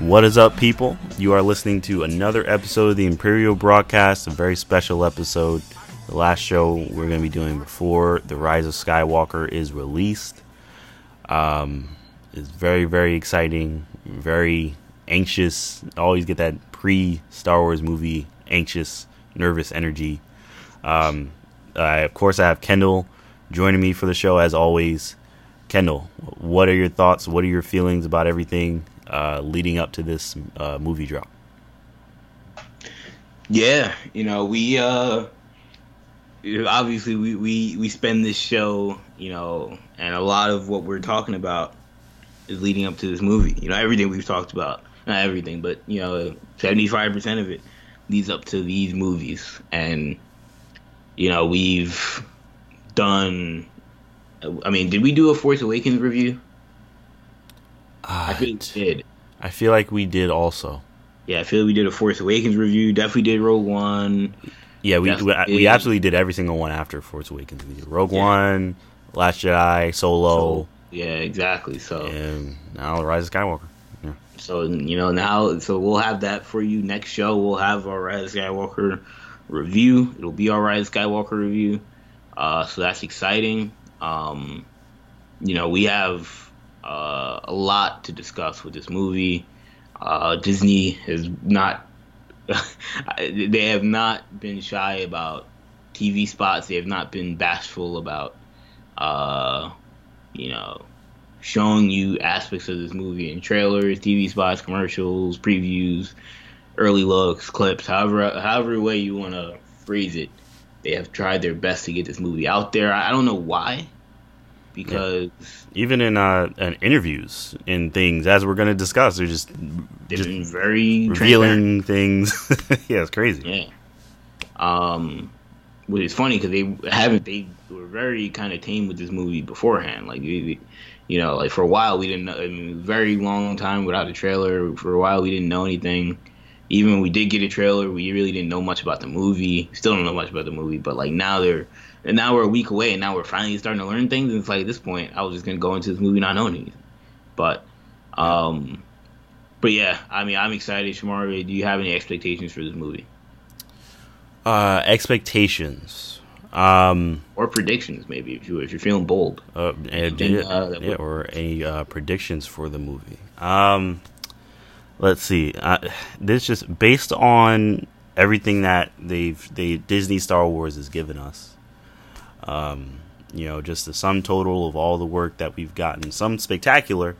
What is up, people? You are listening to another episode of the Imperial Broadcast, a very special episode. The last show we're going to be doing before The Rise of Skywalker is released. Um, it's very, very exciting, very anxious. Always get that pre Star Wars movie anxious, nervous energy. Um, I, of course, I have Kendall joining me for the show as always. Kendall, what are your thoughts? What are your feelings about everything uh, leading up to this uh, movie drop? Yeah, you know, we uh obviously we, we we spend this show, you know, and a lot of what we're talking about is leading up to this movie. You know, everything we've talked about, not everything, but you know, 75% of it leads up to these movies and you know, we've done I mean, did we do a Force Awakens review? I feel we did. I feel like we did also. Yeah, I feel like we did a Force Awakens review. Definitely did Rogue One. Yeah, we we, we absolutely did every single one after Force Awakens. We did Rogue yeah. One, Last Jedi, Solo. So, yeah, exactly. So and now the Rise of Skywalker. Yeah. So you know now, so we'll have that for you next show. We'll have our Rise of Skywalker review. It'll be our Rise of Skywalker review. Uh, so that's exciting. Um, you know, we have uh, a lot to discuss with this movie. Uh, Disney has not, they have not been shy about TV spots. They have not been bashful about, uh, you know, showing you aspects of this movie in trailers, TV spots, commercials, previews, early looks, clips, however, however way you want to phrase it they have tried their best to get this movie out there. I don't know why, because yeah. even in uh, in interviews and things, as we're going to discuss, they're just they've just been very revealing things. yeah, it's crazy. Yeah. Um, which is funny because they haven't they were very kind of tame with this movie beforehand. Like you know, like for a while we didn't know. I mean, very long time without a trailer. For a while we didn't know anything even when we did get a trailer, we really didn't know much about the movie. Still don't know much about the movie, but like now they're and now we're a week away, and now we're finally starting to learn things. And it's like at this point, I was just gonna go into this movie not knowing anything. But, um, but yeah, I mean, I'm excited. Shamari, do you have any expectations for this movie? Uh, expectations. Um, or predictions, maybe if you if you're feeling bold. Uh, and, yeah, uh, yeah, or any uh, predictions for the movie. Um, let's see. Uh, this just based on everything that they've they Disney Star Wars has given us. Um, you know, just the sum total of all the work that we've gotten. Some spectacular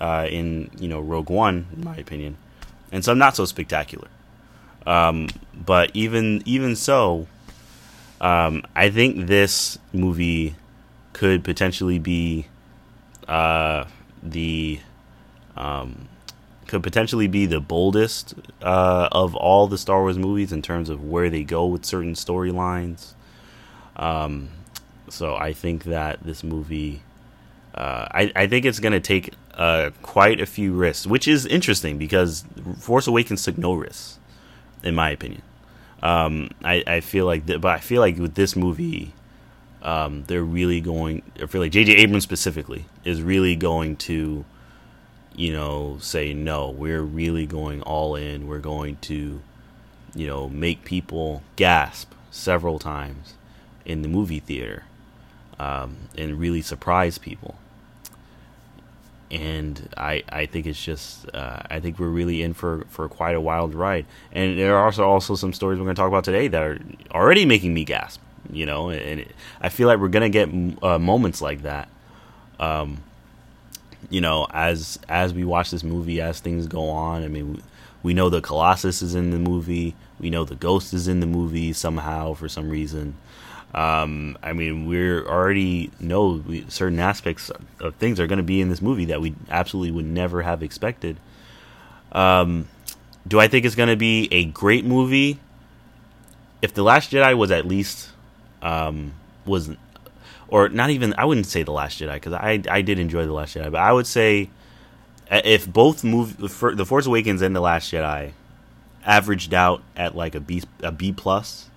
uh, in you know Rogue One, in my opinion, and some not so spectacular. Um, but even even so, um, I think this movie could potentially be uh, the um, could potentially be the boldest uh, of all the Star Wars movies in terms of where they go with certain storylines. Um, so I think that this movie, uh, I, I think it's going to take uh, quite a few risks, which is interesting because Force Awakens took no risks, in my opinion. Um, I, I feel like, th- but I feel like with this movie, um, they're really going. I feel like J.J. Abrams specifically is really going to you know, say no, we're really going all in. We're going to, you know, make people gasp several times in the movie theater um, and really surprise people. And I, I think it's just uh, I think we're really in for, for quite a wild ride. And there are also also some stories we're going to talk about today that are already making me gasp. You know, and it, I feel like we're going to get uh, moments like that. Um, you know, as as we watch this movie, as things go on, I mean, we, we know the Colossus is in the movie. We know the Ghost is in the movie somehow for some reason. Um, I mean, we're already know we, certain aspects of things are going to be in this movie that we absolutely would never have expected. Um, do I think it's going to be a great movie? If the Last Jedi was at least um, was or not even I wouldn't say the Last Jedi because I I did enjoy the Last Jedi, but I would say if both move the Force Awakens and the Last Jedi averaged out at like a B a B plus,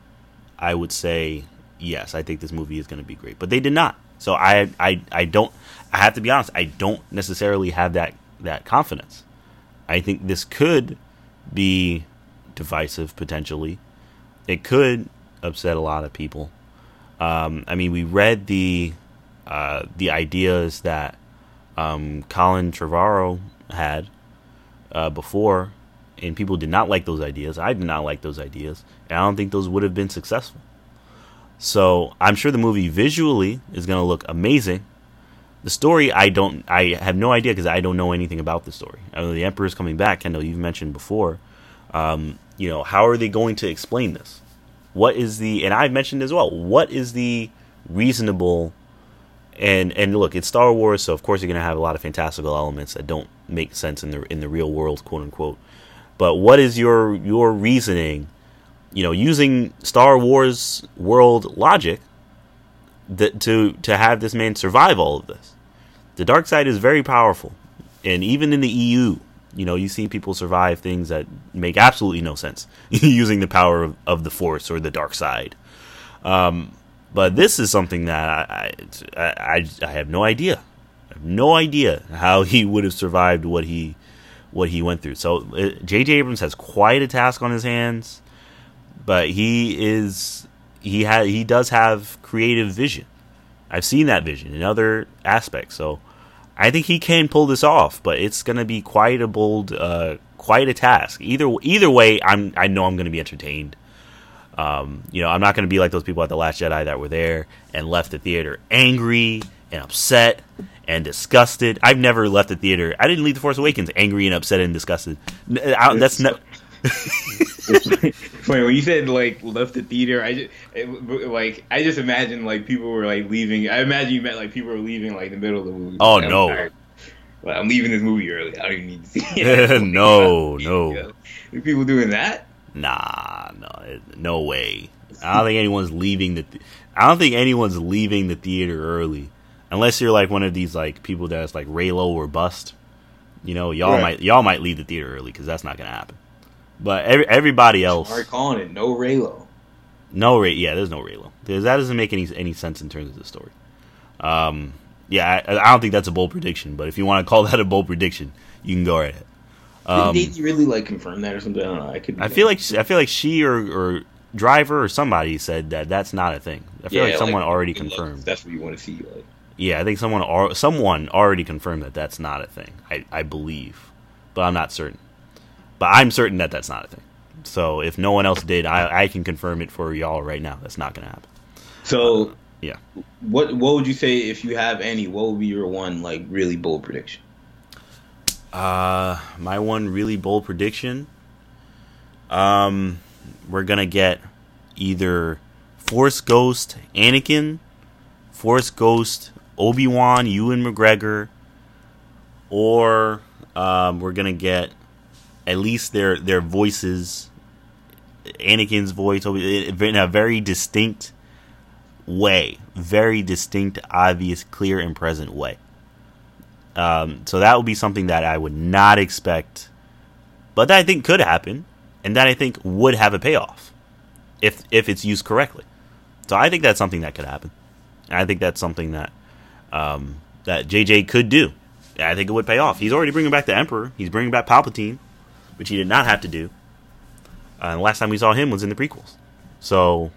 I would say yes. I think this movie is going to be great, but they did not. So I I I don't. I have to be honest. I don't necessarily have that that confidence. I think this could be divisive potentially. It could upset a lot of people. Um, I mean, we read the uh, the ideas that um, Colin Trevorrow had uh, before, and people did not like those ideas. I did not like those ideas, and I don't think those would have been successful. So I'm sure the movie visually is going to look amazing. The story, I don't, I have no idea because I don't know anything about the story. I know the Emperor is coming back. Kendall, you've mentioned before. Um, you know, how are they going to explain this? What is the, and I've mentioned as well, what is the reasonable and and look, it's Star Wars, so of course you're gonna have a lot of fantastical elements that don't make sense in the in the real world, quote unquote. But what is your your reasoning? You know, using Star Wars world logic that to to have this man survive all of this. The dark side is very powerful, and even in the EU, you know, you see people survive things that make absolutely no sense using the power of, of the Force or the dark side. Um, but this is something that I, I, I, I have no idea. I have no idea how he would have survived what he what he went through. So J.J. Uh, Abrams has quite a task on his hands, but he is he had he does have creative vision. I've seen that vision in other aspects, so I think he can pull this off. But it's going to be quite a bold, uh, quite a task. Either either way, I'm I know I'm going to be entertained. Um, you know, I'm not going to be like those people at the Last Jedi that were there and left the theater angry and upset and disgusted. I've never left the theater. I didn't leave The Force Awakens angry and upset and disgusted. I, that's not. Wait, when you said like left the theater, I just it, like I just imagine like people were like leaving. I imagine you meant like people were leaving like the middle of the movie. Oh like, no! I'm, like, I'm leaving this movie early. I don't even need to see it. no, no. People doing that? Nah, no, no way. I don't think anyone's leaving the. Th- I don't think anyone's leaving the theater early, unless you're like one of these like people that's like Reylo or bust. You know, y'all right. might y'all might leave the theater early because that's not gonna happen. But every, everybody else, are calling it no Reylo. No Rey, yeah, there's no Reylo. That doesn't make any any sense in terms of the story. Um, yeah, I, I don't think that's a bold prediction. But if you want to call that a bold prediction, you can go right ahead. Um, Did they really like confirm that or something? I don't know. I could. I feel like I feel like she or, or driver or somebody said that that's not a thing. I feel yeah, like someone like, already confirmed. That's what you want to see. Like. Yeah, I think someone someone already confirmed that that's not a thing. I, I believe, but I'm not certain. But I'm certain that that's not a thing. So if no one else did, I, I can confirm it for y'all right now. That's not going to happen. So uh, yeah, what what would you say if you have any? What would be your one like really bold prediction? Uh, my one really bold prediction. Um, we're gonna get either Force Ghost Anakin, Force Ghost Obi Wan, Ewan McGregor, or um, we're gonna get at least their their voices, Anakin's voice in a very distinct way, very distinct, obvious, clear, and present way. Um, so that would be something that I would not expect, but that I think could happen, and that I think would have a payoff if if it's used correctly. So I think that's something that could happen. I think that's something that um, that JJ could do. I think it would pay off. He's already bringing back the Emperor. He's bringing back Palpatine, which he did not have to do. Uh, the last time we saw him was in the prequels. So,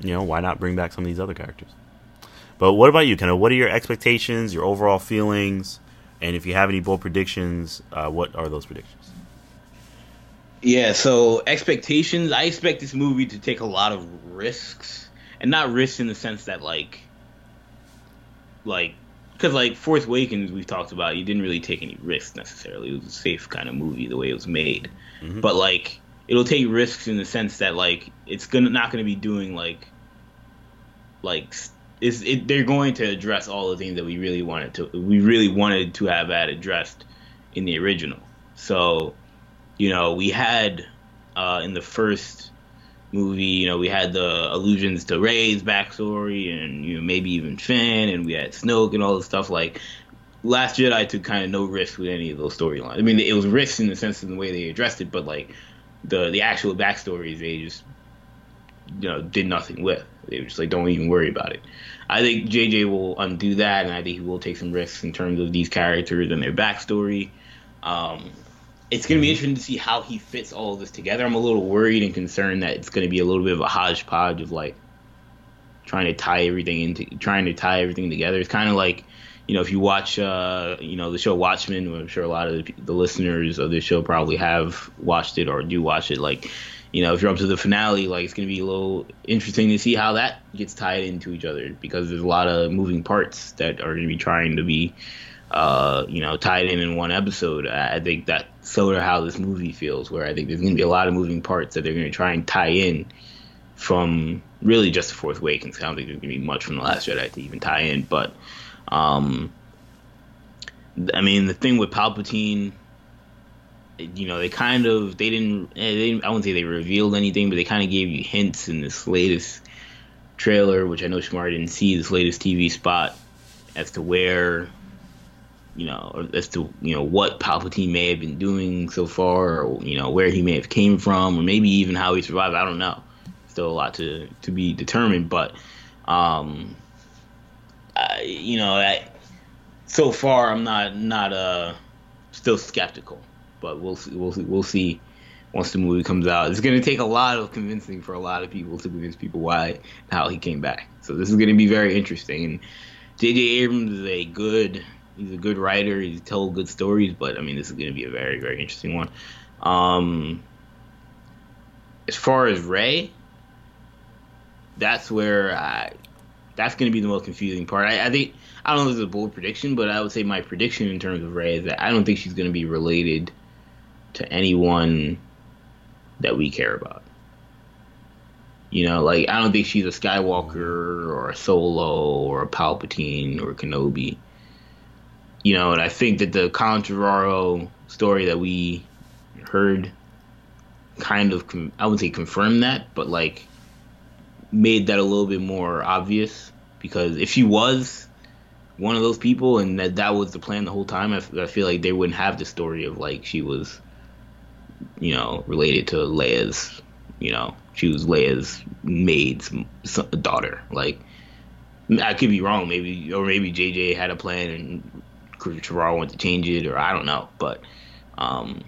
you know, why not bring back some of these other characters? But what about you, Kendall? What are your expectations, your overall feelings, and if you have any bold predictions, uh, what are those predictions? Yeah, so expectations. I expect this movie to take a lot of risks, and not risks in the sense that like, like, because like Force Awakens, we've talked about, you didn't really take any risks necessarily. It was a safe kind of movie the way it was made, mm-hmm. but like, it'll take risks in the sense that like it's gonna not gonna be doing like, like is it, they're going to address all the things that we really wanted to we really wanted to have that addressed in the original. So, you know, we had uh, in the first movie, you know, we had the allusions to Rey's backstory and you know maybe even Finn, and we had Snoke and all the stuff. Like Last Jedi took kind of no risk with any of those storylines. I mean, it was risks in the sense of the way they addressed it, but like the the actual backstories, they just you know did nothing with. They were just like, don't even worry about it. I think JJ will undo that, and I think he will take some risks in terms of these characters and their backstory. Um, it's going to be interesting to see how he fits all of this together. I'm a little worried and concerned that it's going to be a little bit of a hodgepodge of like trying to tie everything into trying to tie everything together. It's kind of like you know if you watch uh, you know the show Watchmen, I'm sure a lot of the, the listeners of this show probably have watched it or do watch it. Like you know if you're up to the finale, like it's going to be a little interesting to see how that gets tied into each other because there's a lot of moving parts that are going to be trying to be uh, you know, tied in in one episode. I think that's sort of how this movie feels, where I think there's going to be a lot of moving parts that they're going to try and tie in from really just the Force Awakens. I don't think there's going to be much from the Last Jedi to even tie in, but um, I mean, the thing with Palpatine. You know, they kind of they didn't, eh, they didn't. I wouldn't say they revealed anything, but they kind of gave you hints in this latest trailer, which I know Shamar didn't see. This latest TV spot as to where you know, as to you know what Palpatine may have been doing so far, or you know where he may have came from, or maybe even how he survived. I don't know. Still a lot to to be determined, but um, I, you know, I, so far I'm not not uh still skeptical, but we'll see, we'll see, we'll see once the movie comes out. It's going to take a lot of convincing for a lot of people to convince people why how he came back. So this is going to be very interesting. J.J. Abrams is a good he's a good writer. He's told good stories, but I mean, this is going to be a very, very interesting one. Um, as far as Rey, that's where I, that's going to be the most confusing part. I, I, think I don't know if this is a bold prediction, but I would say my prediction in terms of Rey is that I don't think she's going to be related to anyone that we care about. You know, like I don't think she's a Skywalker or a Solo or a Palpatine or a Kenobi you know, and I think that the Colin Trevorrow story that we heard kind of, I wouldn't say confirmed that, but like made that a little bit more obvious because if she was one of those people and that that was the plan the whole time, I, I feel like they wouldn't have the story of like she was, you know, related to Leia's, you know, she was Leia's maid's daughter. Like, I could be wrong, maybe, or maybe JJ had a plan and Trevorrow wanted to change it, or I don't know. But um,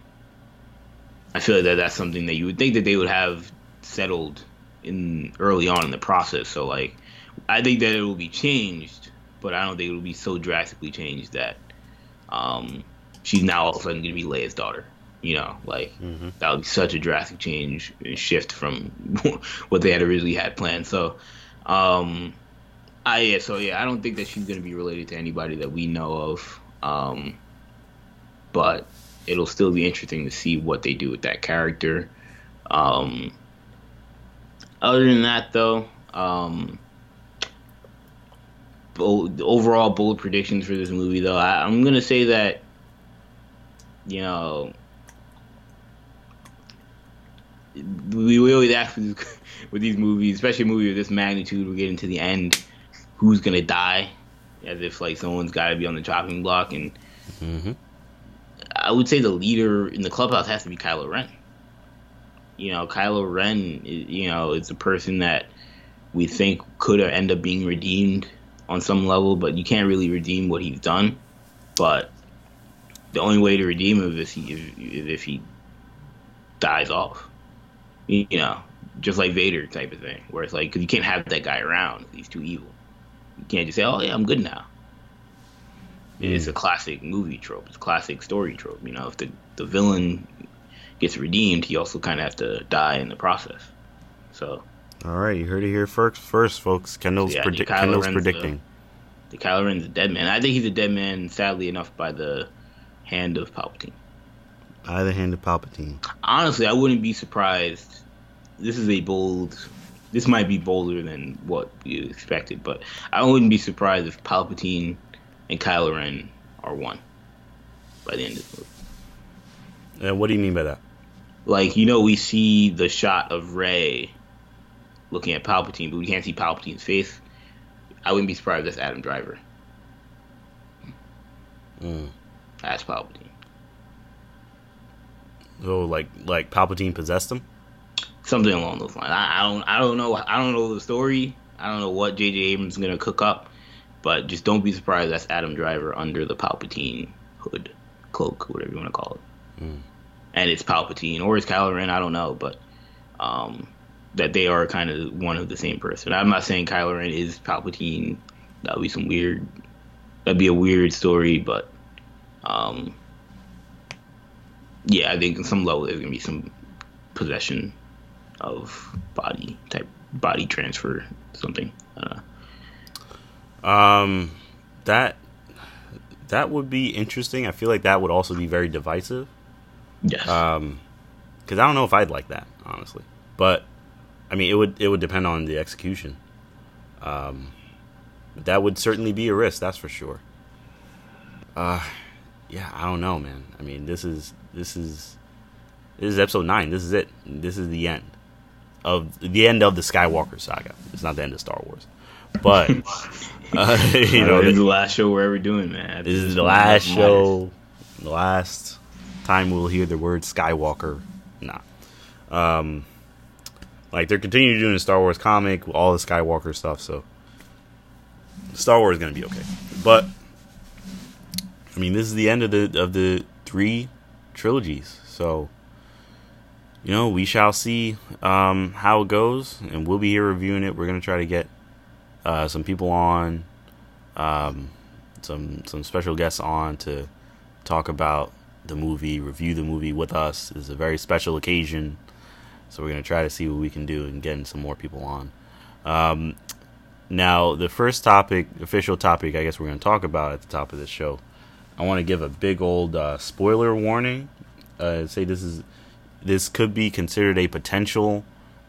I feel like that that's something that you would think that they would have settled in early on in the process. So like, I think that it will be changed, but I don't think it will be so drastically changed that um, she's now all of a sudden going to be Leia's daughter. You know, like mm-hmm. that would be such a drastic change and shift from what they had originally had planned. So, um, I yeah, so yeah, I don't think that she's gonna be related to anybody that we know of. Um, but it'll still be interesting to see what they do with that character. Um, other than that, though, um, bold, overall bold predictions for this movie, though, I, I'm gonna say that you know we, we always ask with, these movies, especially a movie of this magnitude, we're getting to the end, who's gonna die? As if like someone's got to be on the chopping block. And mm-hmm. I would say the leader in the clubhouse has to be Kylo Ren. You know, Kylo Ren, you know, is a person that we think could end up being redeemed on some level, but you can't really redeem what he's done. But the only way to redeem him is, he, is if he dies off. You know, just like Vader type of thing, where it's like, because you can't have that guy around. He's too evil. You can't just say, "Oh yeah, I'm good now." Mm. It's a classic movie trope. It's a classic story trope. You know, if the the villain gets redeemed, he also kind of has to die in the process. So. All right, you heard it here first, first folks. Kendall's, yeah, predi- Kendall's predicting. The, the Kylo Ren's a dead man. I think he's a dead man, sadly enough, by the hand of Palpatine. By the hand of Palpatine. Honestly, I wouldn't be surprised. This is a bold this might be bolder than what you expected, but I wouldn't be surprised if Palpatine and Kylo Ren are one by the end of the movie. And what do you mean by that? Like, you know, we see the shot of Rey looking at Palpatine, but we can't see Palpatine's face. I wouldn't be surprised if that's Adam Driver. Mm. That's Palpatine. So, like, like Palpatine possessed him? Something along those lines. I, I, don't I don't know I don't know the story. I don't know what J.J. Abrams is gonna cook up, but just don't be surprised that's Adam Driver under the Palpatine hood, cloak, whatever you want to call it. Mm. and it's Palpatine or it's Kylo Ren. I don't know, but um, that they are kind of one of the same person. I'm not saying Kylo Ren is Palpatine. That would be some weird. That'd be a weird story, but um, yeah, I think in some level there's gonna be some possession of body type body transfer something. Uh, um, that that would be interesting. I feel like that would also be very divisive. Yes. Um, because I don't know if I'd like that honestly, but I mean it would it would depend on the execution. Um, but that would certainly be a risk. That's for sure. Uh, yeah, I don't know, man. I mean, this is this is this is episode nine. This is it. This is the end of the end of the Skywalker saga. It's not the end of Star Wars, but uh, you know, this is the last show we're ever doing, man. This, is the last show, the last time we'll hear the word Skywalker. Nah, um, like they're continuing doing the Star Wars comic, all the Skywalker stuff. So Star Wars is gonna be okay, but I mean, this is the end of the of the three trilogies. So you know, we shall see um, how it goes, and we'll be here reviewing it. We're gonna try to get uh, some people on, um, some some special guests on to talk about the movie, review the movie with us. It's a very special occasion, so we're gonna try to see what we can do and getting some more people on. Um, now, the first topic, official topic, I guess we're gonna talk about at the top of this show. I want to give a big old uh, spoiler warning. Uh, say this is this could be considered a potential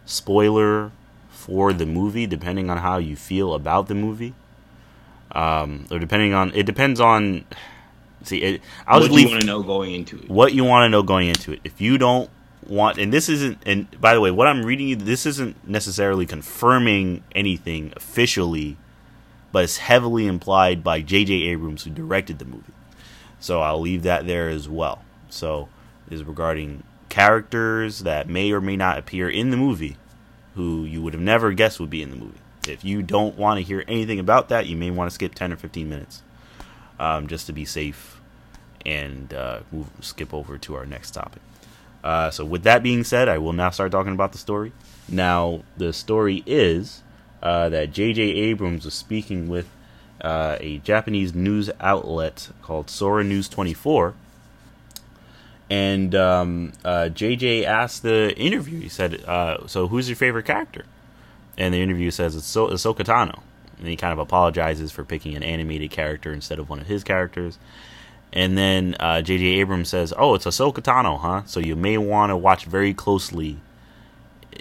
spoiler for the movie, depending on how you feel about the movie. Um, or depending on it depends on. See, it, I'll what just leave. you want to know going into it? What you want to know going into it. If you don't want, and this isn't, and by the way, what I'm reading you, this isn't necessarily confirming anything officially, but it's heavily implied by J.J. Abrams, who directed the movie. So I'll leave that there as well. So is regarding characters that may or may not appear in the movie who you would have never guessed would be in the movie. If you don't want to hear anything about that, you may want to skip 10 or 15 minutes um, just to be safe and uh, move, skip over to our next topic. Uh, so, with that being said, I will now start talking about the story. Now, the story is uh, that J.J. Abrams was speaking with uh, a Japanese news outlet called Sora News 24 and um, uh, JJ asked the interview. He said, uh, "So who's your favorite character?" And the interview says it's so- Ahsoka Tano. And he kind of apologizes for picking an animated character instead of one of his characters. And then uh, J.J. Abrams says, "Oh, it's Ahsoka Tano, huh? So you may want to watch very closely.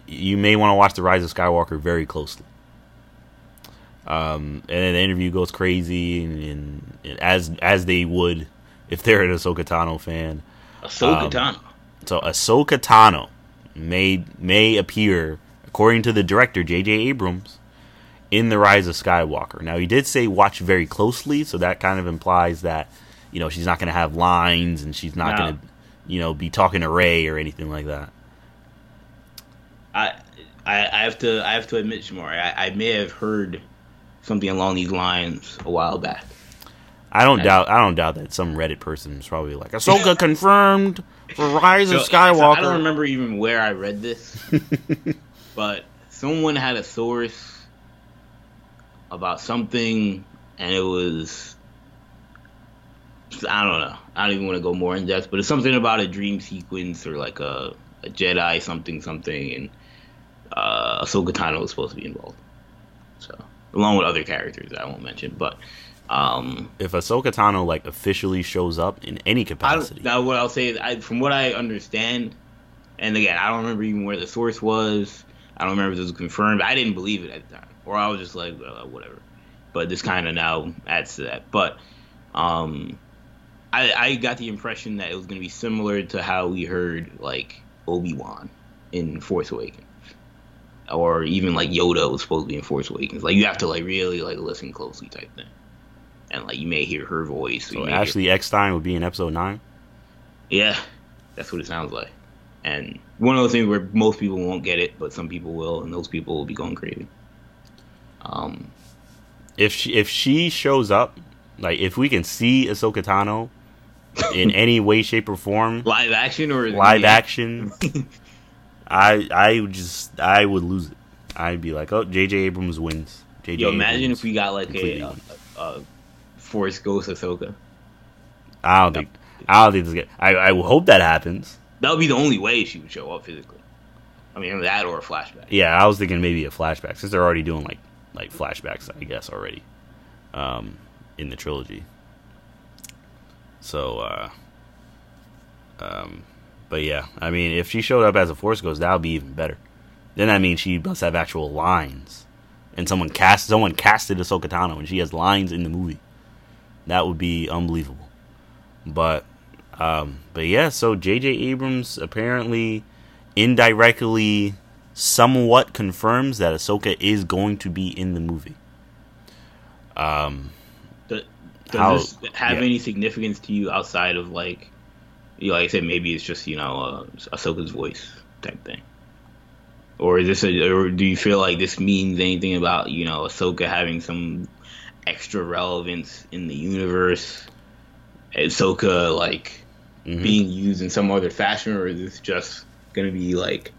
You may want to watch the Rise of Skywalker very closely." Um, and then the interview goes crazy, and, and, as as they would if they're an Ahsoka Tano fan. Ahsoka um, Tano. So Ahsoka Tano may may appear, according to the director J.J. Abrams, in the Rise of Skywalker. Now he did say watch very closely, so that kind of implies that you know she's not going to have lines and she's not going to you know be talking to Rey or anything like that. I I, have to I have to admit, Shamar, I, I may have heard something along these lines a while back. I don't doubt. I don't doubt that some Reddit person is probably like Ahsoka confirmed for Rise so, of Skywalker. So I don't remember even where I read this, but someone had a source about something, and it was I don't know. I don't even want to go more in depth, but it's something about a dream sequence or like a, a Jedi something something, and uh, Ahsoka Tano was supposed to be involved. So along with other characters I won't mention, but um, if Ahsoka Tano like officially shows up in any capacity, now what I'll say is, I, from what I understand, and again, I don't remember even where the source was. I don't remember if this was confirmed. I didn't believe it at the time, or I was just like, uh, whatever. But this kind of now adds to that. But um, I, I got the impression that it was going to be similar to how we heard like Obi Wan in Force Awakens, or even like Yoda was supposed to be in Force Awakens. Like you have to like really like listen closely type thing and like you may hear her voice. So Ashley. Eckstein would be in episode nine. Yeah, that's what it sounds like. And one of those things where most people won't get it, but some people will, and those people will be going crazy. Um, if she if she shows up, like if we can see Ahsoka Tano in any way, shape, or form. Live action or live action. I I would just I would lose it. I'd be like, oh, J.J. Abrams wins. J.J. Yo, imagine Abrams if we got like a, a, a Force Ghost Ahsoka. I don't think. I don't think this. Get, I I hope that happens. That would be the only way she would show up physically. I mean, that or a flashback. Yeah, I was thinking maybe a flashback since they're already doing like like flashbacks, I guess already, um, in the trilogy. So, uh, um, but yeah, I mean, if she showed up as a Force Ghost, that would be even better. Then that means she must have actual lines, and someone cast someone casted Ahsoka Tano, and she has lines in the movie. That would be unbelievable. But, um, but yeah, so J.J. Abrams apparently indirectly somewhat confirms that Ahsoka is going to be in the movie. Um, does, does how, this have yeah. any significance to you outside of like, you know, like I said, maybe it's just you know uh, Ahsoka's voice type thing, or is this a, or do you feel like this means anything about you know Ahsoka having some extra relevance in the universe? Ahsoka like mm-hmm. being used in some other fashion, or is this just gonna be like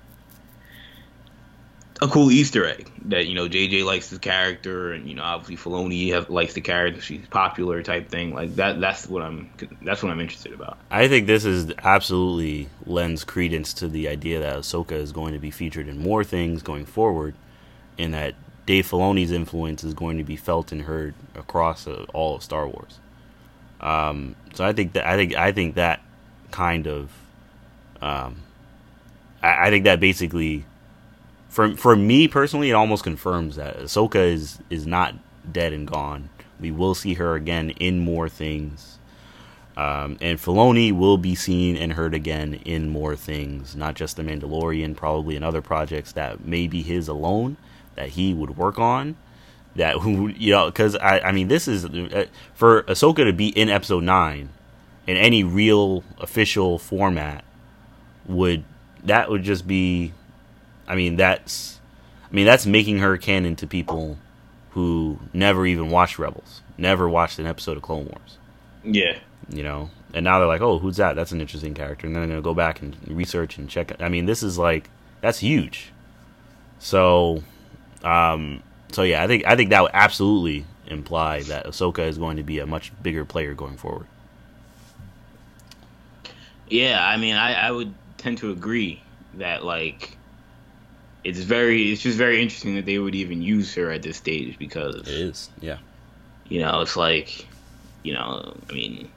a cool Easter egg that you know JJ likes the character, and you know obviously Filoni have, likes the character. She's popular type thing. Like that. That's what I'm. That's what I'm interested about. I think this is absolutely lends credence to the idea that Ahsoka is going to be featured in more things going forward, and that Dave Filoni's influence is going to be felt and heard across uh, all of Star Wars. Um, so I think that I think I think that kind of, um, I, I think that basically for for me personally, it almost confirms that Ahsoka is is not dead and gone. We will see her again in more things, um, and Filoni will be seen and heard again in more things, not just the Mandalorian, probably in other projects that may be his alone that he would work on. That who you know, because I I mean this is uh, for Ahsoka to be in Episode Nine in any real official format would that would just be I mean, that's I mean, that's making her canon to people who never even watched Rebels, never watched an episode of Clone Wars. Yeah. You know, and now they're like, "Oh, who's that? That's an interesting character." And then they're gonna go back and research and check. It. I mean, this is like that's huge. So, um, so yeah, I think I think that would absolutely imply that Ahsoka is going to be a much bigger player going forward. Yeah, I mean, I, I would tend to agree that like it's very it's just very interesting that they would even use her at this stage because it is yeah you know it's like you know i mean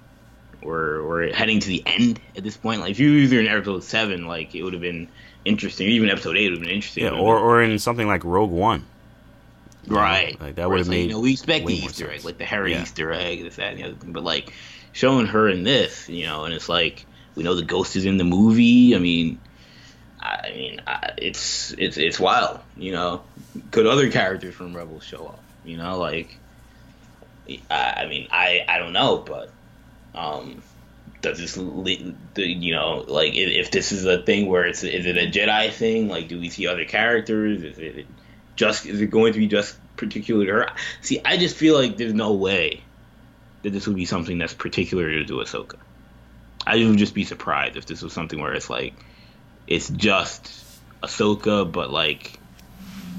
we're we're heading to the end at this point like if you were in episode 7 like it would have been interesting even episode 8 would have been interesting yeah or, or in something like rogue one right like that would have made you know we expect the easter egg like the Hera yeah. easter egg this that and the other thing but like showing her in this you know and it's like we know the ghost is in the movie i mean I mean, I, it's it's it's wild. You know, could other characters from Rebels show up? You know, like, I, I mean, I I don't know, but um, does this you know like if, this is a thing where it's is it a Jedi thing? Like, do we see other characters? Is it just is it going to be just particular to her? See, I just feel like there's no way that this would be something that's particular to Ahsoka. I would just be surprised if this was something where it's like it's just Ahsoka, but like,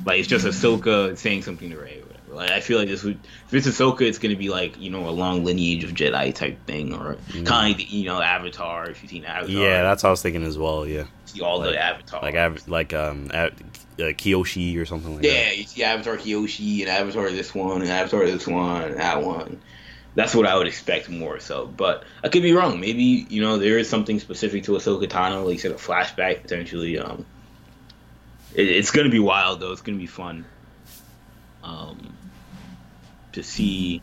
like it's just Ahsoka saying something to Rey. Like I feel like this would if it's Ahsoka, it's gonna be like you know a long lineage of Jedi type thing, or mm. kind of like you know Avatar. If you've seen Avatar, yeah, that's what I was thinking as well. Yeah, see all like, the Avatar, like av- like um uh, Kyoshi or something like yeah, that. Yeah, you see Avatar Kyoshi and Avatar this one and Avatar this one and that one that's what I would expect more so. But I could be wrong. Maybe you know there is something specific to Ahsoka Tano, like you said, a flashback potentially. Um, it, it's gonna be wild though. It's gonna be fun. Um, to see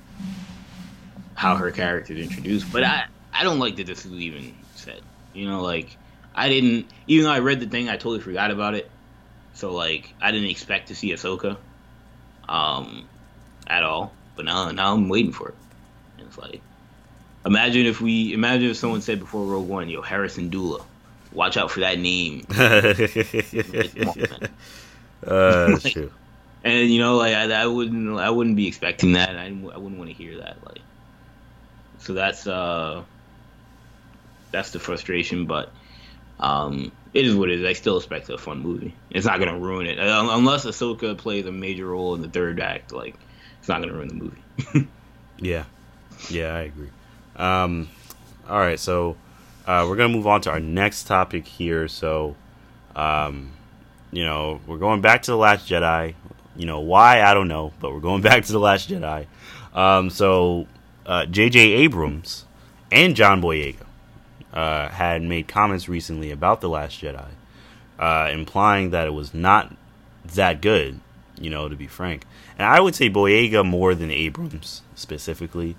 how her character is introduced, but I I don't like that this is even said. You know, like I didn't even though I read the thing, I totally forgot about it. So like I didn't expect to see Ahsoka, um, at all. But now now I'm waiting for it. And it's like, imagine if we imagine if someone said before Rogue One, "Yo, Hera Syndulla, watch out for that name." uh, that's like, true. And you know, like I, I, wouldn't, I wouldn't be expecting that. I, I wouldn't want to hear that. Like, so that's uh, that's the frustration. But um, it is what it is. I still expect a fun movie. It's not gonna ruin it unless Ahsoka plays a major role in the third act. Like it's not gonna ruin the movie. yeah, yeah, I agree. Um, all right, so uh, we're gonna move on to our next topic here. So, um, you know, we're going back to the Last Jedi. You know why I don't know, but we're going back to the Last Jedi. Um, so, J.J. Uh, Abrams and John Boyega uh, had made comments recently about the Last Jedi, uh, implying that it was not that good. You know, to be frank, and I would say Boyega more than Abrams specifically.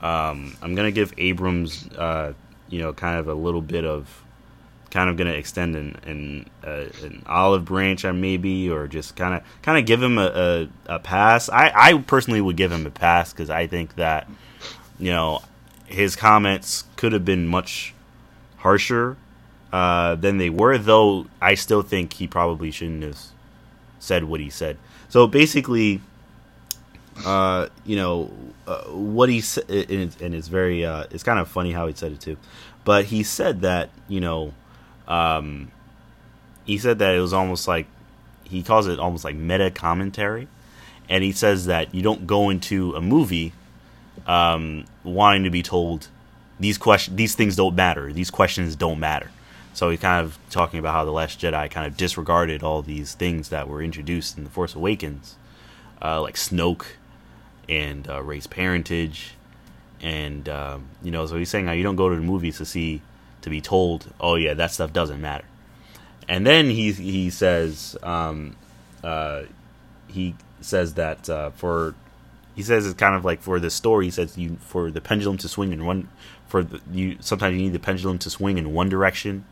Um, I'm gonna give Abrams, uh, you know, kind of a little bit of kind of going to extend an an, uh, an, olive branch, maybe, or just kind of kind of give him a, a, a, pass. I, I personally would give him a pass because I think that you know his comments could have been much harsher uh, than they were. Though I still think he probably shouldn't have said what he said. So basically, uh, you know, uh, what he said, and, and it's very, uh, it's kind of funny how he said it too. But he said that, you know, um, he said that it was almost like he calls it almost like meta commentary, and he says that you don't go into a movie um, wanting to be told these question these things don't matter, these questions don't matter. So he's kind of talking about how the Last Jedi kind of disregarded all these things that were introduced in the Force Awakens, uh, like Snoke and uh, Rey's parentage, and um, you know, so he's saying how you don't go to the movies to see to be told, oh yeah, that stuff doesn't matter. And then he he says um, uh, he says that uh, for he says it's kind of like for the story. He says you for the pendulum to swing in one for the, you sometimes you need the pendulum to swing in one direction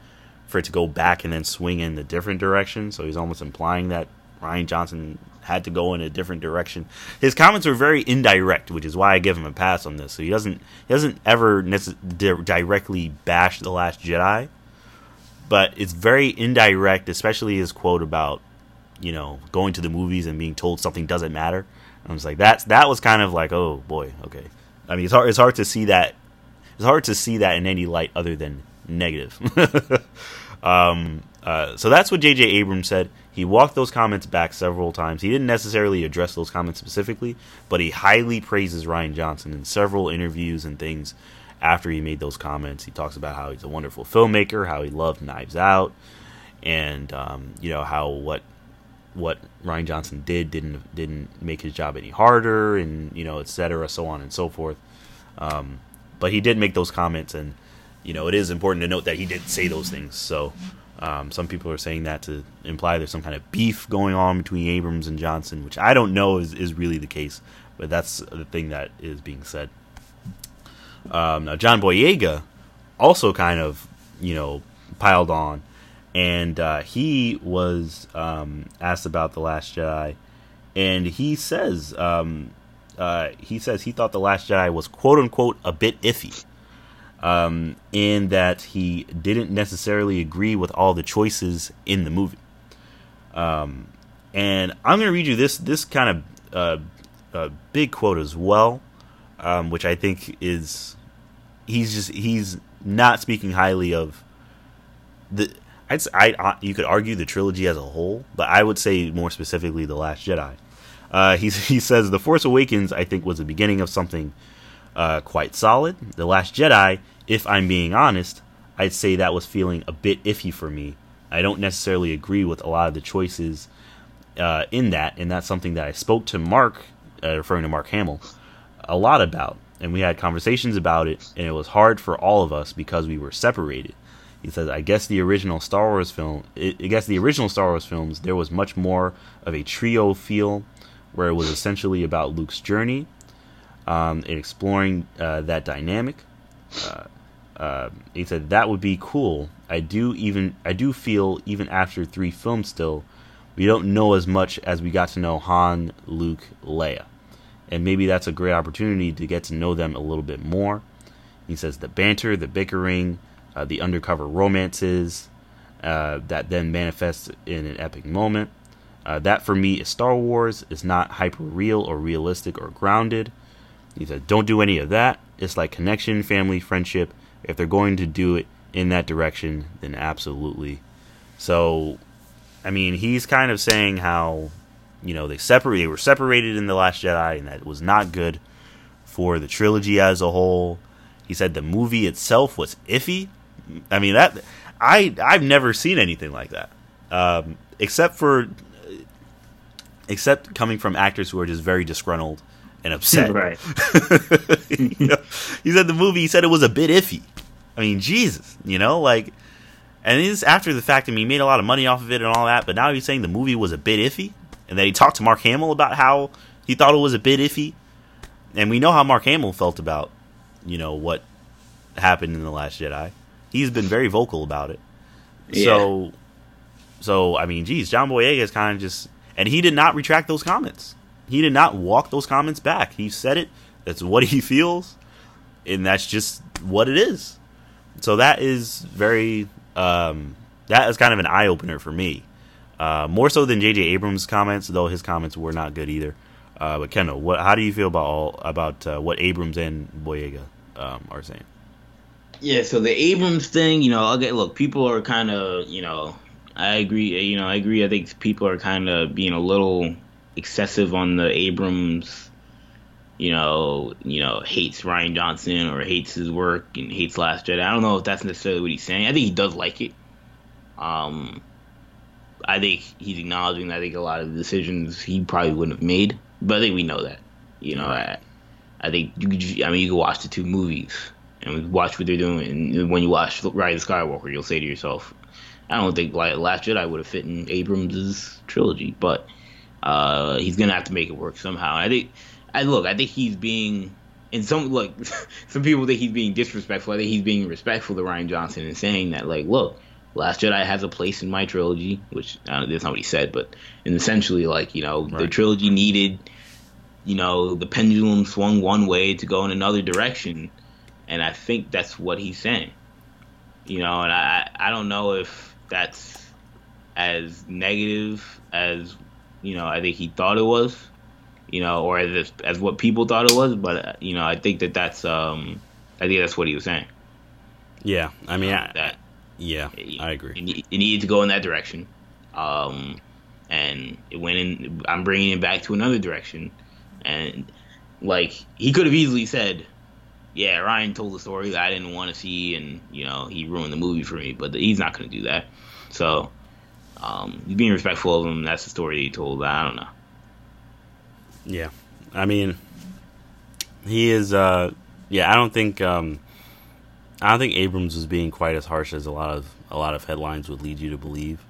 for it to go back and then swing in the different direction. So he's almost implying that Rian Johnson had to go in a different direction. His comments are very indirect, which is why I give him a pass on this. So he doesn't he doesn't ever nece- directly bash the Last Jedi, but it's very indirect, especially his quote about you know going to the movies and being told something doesn't matter. I was like that's that was kind of like oh boy okay. I mean it's hard it's hard to see that it's hard to see that in any light other than negative. um, uh, so that's what J.J. Abrams said. He walked those comments back several times. He didn't necessarily address those comments specifically, but he highly praises Rian Johnson in several interviews and things after he made those comments. He talks about how he's a wonderful filmmaker, how he loved Knives Out, and um, you know how what what Rian Johnson did didn't didn't make his job any harder, and you know, et cetera, so on and so forth. Um, but he did make those comments, and you know, it is important to note that he did say those things. So. Um, some people are saying that to imply there's some kind of beef going on between Abrams and Johnson, which I don't know is, is really the case, but that's the thing that is being said. Um, now, John Boyega also kind of, you know, piled on, and uh, he was um, asked about The Last Jedi, and he says, um, uh, he says he thought The Last Jedi was quote unquote a bit iffy um, in that he didn't necessarily agree with all the choices in the movie. Um, and I'm going to read you this this kind of uh, uh, big quote as well, um, which I think is he's just he's not speaking highly of the. I'd, I, I you could argue the trilogy as a whole, but I would say more specifically the Last Jedi. Uh, he he says the Force Awakens I think was the beginning of something uh, quite solid. The Last Jedi if I'm being honest, I'd say that was feeling a bit iffy for me. I don't necessarily agree with a lot of the choices uh, in that, and that's something that I spoke to Mark, uh, referring to Mark Hamill, a lot about. And we had conversations about it, and it was hard for all of us because we were separated. He says, "I guess the original Star Wars film, I guess the original Star Wars films, there was much more of a trio feel, where it was essentially about Luke's journey, um, and exploring uh, that dynamic." Uh, he said that would be cool. I do even I do feel even after three films still, we don't know as much as we got to know Han, Luke, Leia, and maybe that's a great opportunity to get to know them a little bit more. He says the banter, the bickering, uh, the undercover romances uh, that then manifests in an epic moment. Uh, that for me is Star Wars. It's not hyper real or realistic or grounded. He said, don't do any of that. It's like connection, family, friendship. If they're going to do it, in that direction, then absolutely. So, I mean, he's kind of saying how, you know, they separate they were separated in the Last Jedi, and that was not good for the trilogy as a whole. He said the movie itself was iffy. I mean that I I've never seen anything like that, um, except for except coming from actors who are just very disgruntled and upset. Right. you know, he said the movie. He said it was a bit iffy. I mean, Jesus, you know, like, and it's after the fact. I mean, he made a lot of money off of it and all that, but now he's saying the movie was a bit iffy, and that he talked to Mark Hamill about how he thought it was a bit iffy, and we know how Mark Hamill felt about, you know, what happened in the Last Jedi. He's been very vocal about it. Yeah. So, so I mean, geez, John Boyega is kind of just, and he did not retract those comments. He did not walk those comments back. He said it. That's what he feels, and that's just what it is. So that is very um, that is kind of an eye opener for me. Uh, more so than J.J. Abrams' comments, though his comments were not good either. Uh, but Kendall, what how do you feel about all about uh, what Abrams and Boyega um, are saying? Yeah, so the Abrams thing, you know, okay, look, people are kind of, you know, I agree, you know, I agree. I think people are kind of being a little excessive on the Abrams you know, you know, hates Rian Johnson or hates his work and hates Last Jedi. I don't know if that's necessarily what he's saying. I think he does like it. Um, I think he's acknowledging that I think a lot of the decisions he probably wouldn't have made, but I think we know that. You know, I, I think you could. I mean, you can watch the two movies and watch what they're doing. And when you watch Rise of Skywalker, you'll say to yourself, "I don't think like Last Jedi would have fit in Abrams' trilogy, but uh, he's gonna have to make it work somehow." I think I look, I think he's being and some look some people think he's being disrespectful. I think he's being respectful to Rian Johnson and saying that like, look, Last Jedi has a place in my trilogy, which uh, that's not what he said, but and essentially like you know right. the trilogy needed, you know, the pendulum swung one way to go in another direction, and I think that's what he's saying. You know, and I I don't know if that's as negative as you know I think he thought it was you know, or as as what people thought it was. But uh, you know, I think that that's um, I think that's what he was saying. Yeah, I mean, I, that yeah, it, I agree. It, it, needed to go in that direction, um, and it went in. I'm bringing it back to another direction, and like he could have easily said, "Yeah, Rian told a story that I didn't want to see, and you know, he ruined the movie for me." But he's not going to do that. So um, being respectful of him. That's the story he told. I don't know. Yeah, I mean, he is. Uh, yeah, I don't think. Um, I don't think Abrams was being quite as harsh as a lot of a lot of headlines would lead you to believe.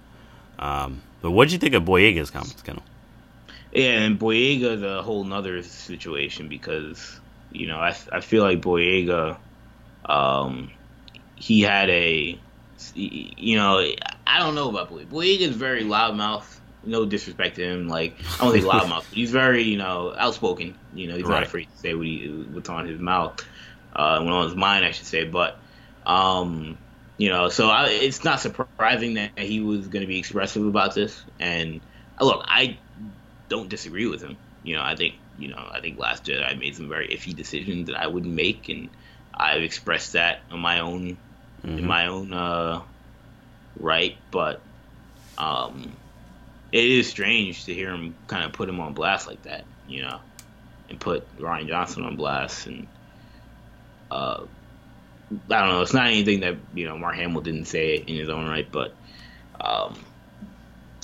Um, but what did you think of Boyega's comments, Kendall? Yeah, and Boyega's a whole nother situation because you know I I feel like Boyega, um, he had a, you know I don't know about Boyega. is very loudmouth no disrespect to him. Like I don't think loudmouth. He's very you know outspoken. You know he's right. not afraid to say what he what's on his mouth, uh, what on his mind, I should say. But um, you know, so I, it's not surprising that he was going to be expressive about this. And uh, look, I don't disagree with him. You know, I think you know I think Last Jedi I made some very iffy decisions that I wouldn't make, and I've expressed that on my own mm-hmm. in my own uh, right. But um, it is strange to hear him kind of put him on blast like that, you know, and put Rian Johnson on blast. And uh, I don't know. It's not anything that you know Mark Hamill didn't say in his own right, but um,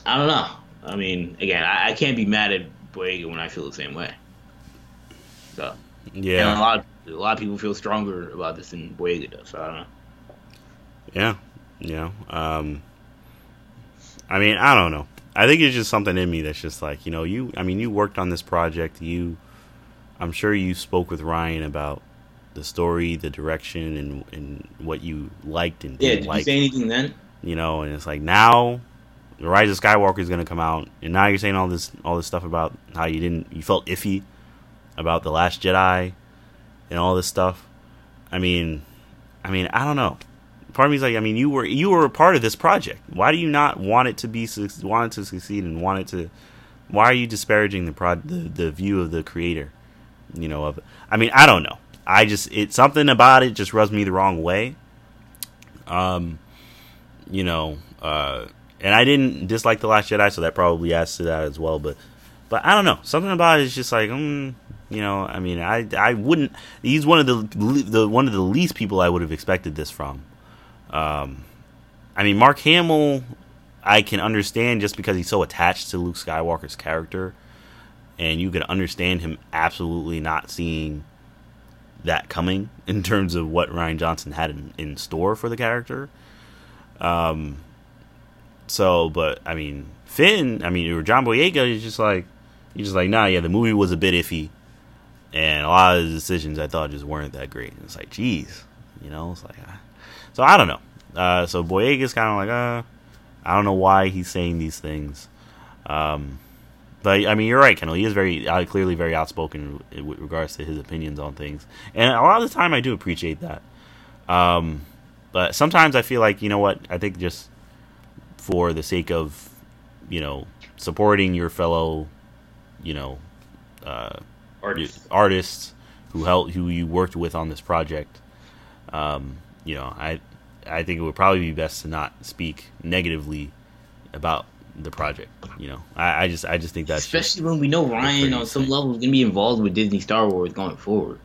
I don't know. I mean, again, I, I can't be mad at Boyega when I feel the same way. So yeah, a lot of, a lot of people feel stronger about this than Boyega does. So I don't know. Yeah, yeah. Um, I mean, I don't know. I think it's just something in me that's just like you know you. I mean, you worked on this project. You, I'm sure you spoke with Rian about the story, the direction, and and what you liked and yeah. Did like. you say anything then? You know, and it's like now, the Rise of Skywalker is going to come out, and now you're saying all this all this stuff about how you didn't you felt iffy about the Last Jedi and all this stuff. I mean, I mean, I don't know part of me is like, I mean, you were you were a part of this project. Why do you not want it to be want it to succeed and want it to? Why are you disparaging the prod the, the view of the creator? You know of. I mean, I don't know. I just it something about it just rubs me the wrong way. Um, you know, uh, and I didn't dislike the Last Jedi, so that probably adds to that as well. But, but I don't know, something about it is just like, mm, you know, I mean, I I wouldn't. He's one of the the one of the least people I would have expected this from. Um, I mean, Mark Hamill, I can understand just because he's so attached to Luke Skywalker's character, and you can understand him absolutely not seeing that coming in terms of what Rian Johnson had in, in store for the character. Um, so, but I mean, Finn, I mean, or John Boyega is just like, he's just like, nah, yeah, the movie was a bit iffy, and a lot of the decisions I thought just weren't that great. And it's like, geez, you know, it's like, uh, so I don't know. Uh, so Boyega's kind of like, uh, I don't know why he's saying these things. Um, but I mean, you're right, Kendall. He is very uh, clearly very outspoken with regards to his opinions on things, and a lot of the time I do appreciate that. Um, but sometimes I feel like you know what? I think just for the sake of you know supporting your fellow, you know, uh, artists. artists who helped who you worked with on this project. Um, you know, I I think it would probably be best to not speak negatively about the project. You know, I, I just I just think that's especially when we know Rian on some level is going to be involved with Disney Star Wars going forward.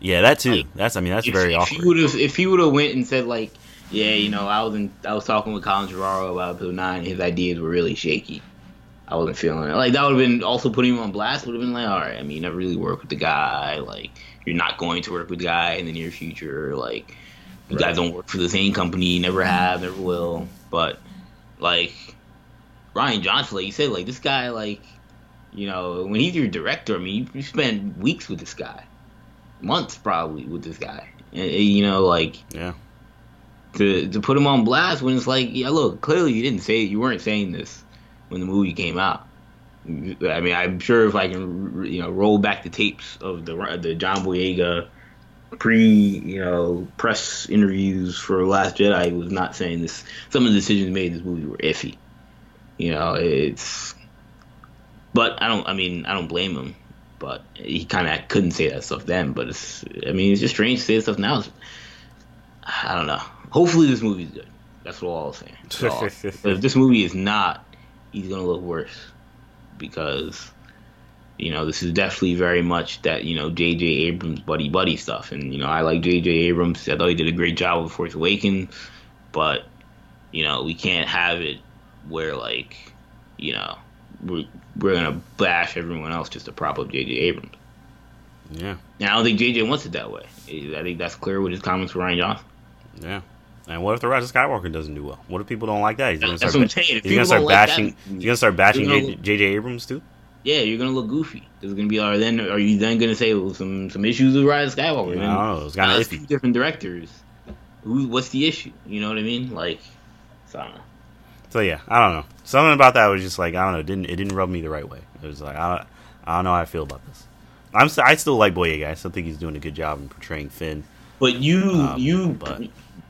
Yeah, that too. Like, that's I mean that's if, very if awkward. He would've, if he would have went and said like, yeah, you know, I was in, I was talking with Colin Trevorrow about Episode Nine. His ideas were really shaky. I wasn't feeling it. Like that would have been also putting him on blast. Would have been like, all right. I mean, you never really worked with the guy. Like you're not going to work with the guy in the near future. Like you right. guys don't work for the same company. Never mm-hmm. have. Never will. But like Rian Johnson, like you said, like this guy, like you know, when he's your director, I mean, you, you spend weeks with this guy, months probably with this guy, and, you know, like yeah, to to put him on blast when it's like, yeah, look, clearly you didn't say you weren't saying this when the movie came out. I mean, I'm sure if I can, you know, roll back the tapes of the the John Boyega pre, you know, press interviews for Last Jedi, was not saying this. Some of the decisions made in this movie were iffy. You know, it's. But I don't. I mean, I don't blame him. But he kind of couldn't say that stuff then. But it's. I mean, it's just strange to say stuff now. It's, I don't know. Hopefully, this movie's good. That's all I'm saying. All. if this movie is not, he's gonna look worse because you know this is definitely very much that you know J.J. Abrams buddy buddy stuff, and you know I like J.J. Abrams. I thought he did a great job with Force Awakens, but you know we can't have it where like you know we're we're gonna bash everyone else just to prop up J.J. Abrams. Yeah. And I don't think J.J. wants it that way. I think that's clear with his comments with Rian Johnson. Yeah. And what if the Rise of Skywalker doesn't do well? What if people don't like that? He's gonna start, That's what I'm saying. He's gonna start bashing. Like that, he's gonna start bashing J.J. Abrams too. Yeah, you're gonna look goofy. It's gonna be are then are you then gonna say well, some some issues with Rise of Skywalker? No, know. It's kind of two different directors. Who? What's the issue? You know what I mean? Like, so I don't know. So yeah, I don't know. Something about that was just like I don't know. It didn't it didn't rub me the right way. It was like I don't, I don't know how I feel about this. I'm st- I still like Boyega. I still think he's doing a good job in portraying Finn. But you um, you but,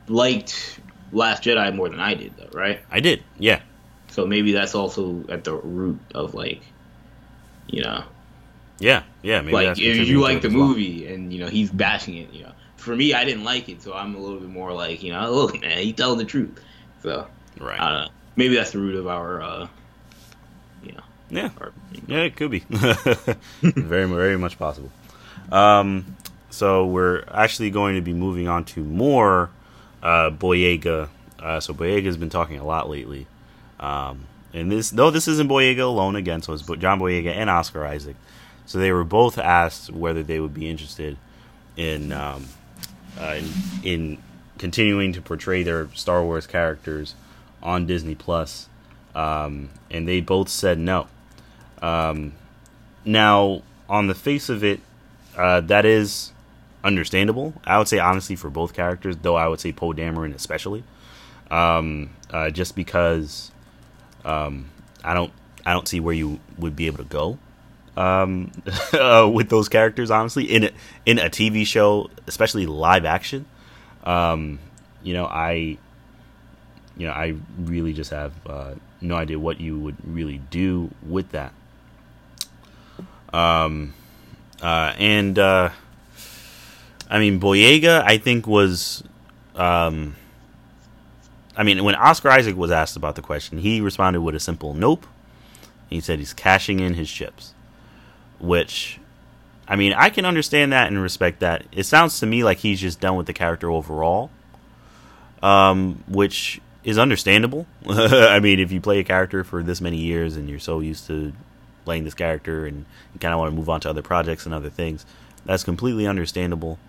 liked Last Jedi more than I did, though, right? I did. Yeah. So maybe that's also at the root of like, you know. Yeah, yeah. Maybe like if you like the movie well. and you know he's bashing it, you know. For me, I didn't like it, so I'm a little bit more like, you know, look, man, he telling the truth. So right. I don't know maybe that's the root of our, uh, you know. Yeah, our, you know. yeah, it could be. very, very much possible. Um, so we're actually going to be moving on to more uh, Boyega. Uh, so Boyega has been talking a lot lately. Um, and this, though this isn't Boyega alone again, so it's John Boyega and Oscar Isaac. So they were both asked whether they would be interested in um, uh, in, in, continuing to portray their Star Wars characters on Disney Plus, um, and they both said no. Um, now, on the face of it, uh, that is understandable. I would say honestly for both characters, though I would say Poe Dameron especially, um, uh, just because um, I don't I don't see where you would be able to go um, uh, with those characters. Honestly, in a, in a TV show, especially live action, um, you know I you know, I really just have uh, no idea what you would really do with that. Um, uh, and uh, I mean, Boyega, I think was, um, I mean, when Oscar Isaac was asked about the question, he responded with a simple nope. He said he's cashing in his chips, which, I mean, I can understand that and respect that. It sounds to me like he's just done with the character overall, um, which is understandable. I mean, if you play a character for this many years and you're so used to playing this character and you kind of want to move on to other projects and other things, that's completely understandable.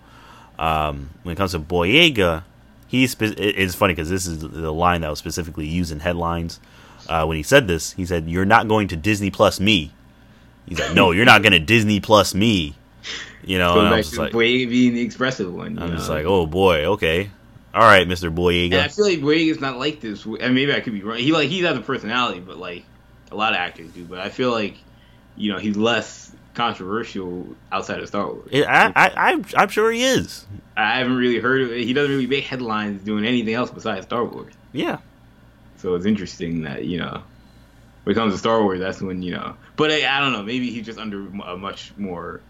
Um, when it comes to Boyega, he's spe- it's funny because this is the line that was specifically used in headlines. Uh, when he said this, he said, "You're not going to Disney Plus me." He's like, "No, you're not going to Disney Plus me." You know, I'm just like, Boyega being the expressive one. I'm know? just like, "Oh boy, okay." All right, Mister Boyega. And I feel like Boyega's not like this. And maybe I could be wrong. He like he has a personality, but like a lot of actors do. But I feel like you know he's less controversial outside of Star Wars. I, I, am I'm sure he is. I haven't really heard of it. He doesn't really make headlines doing anything else besides Star Wars. Yeah. So it's interesting that you know when it comes to Star Wars, that's when you know. But I, I don't know. Maybe he's just under a much more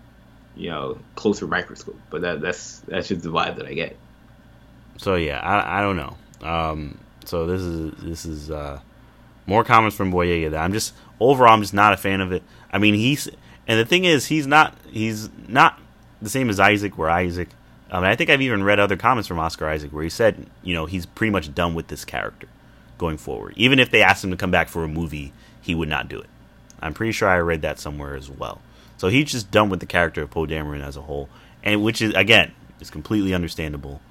you know closer microscope. But that that's that's just the vibe that I get. So yeah, I, I don't know. Um, so this is this is uh, more comments from Boyega that I'm just overall I'm just not a fan of it. I mean he's and the thing is he's not he's not the same as Isaac where Isaac. I mean I think I've even read other comments from Oscar Isaac where he said you know he's pretty much done with this character going forward. Even if they asked him to come back for a movie, he would not do it. I'm pretty sure I read that somewhere as well. So he's just done with the character of Poe Dameron as a whole, and which is again is completely understandable.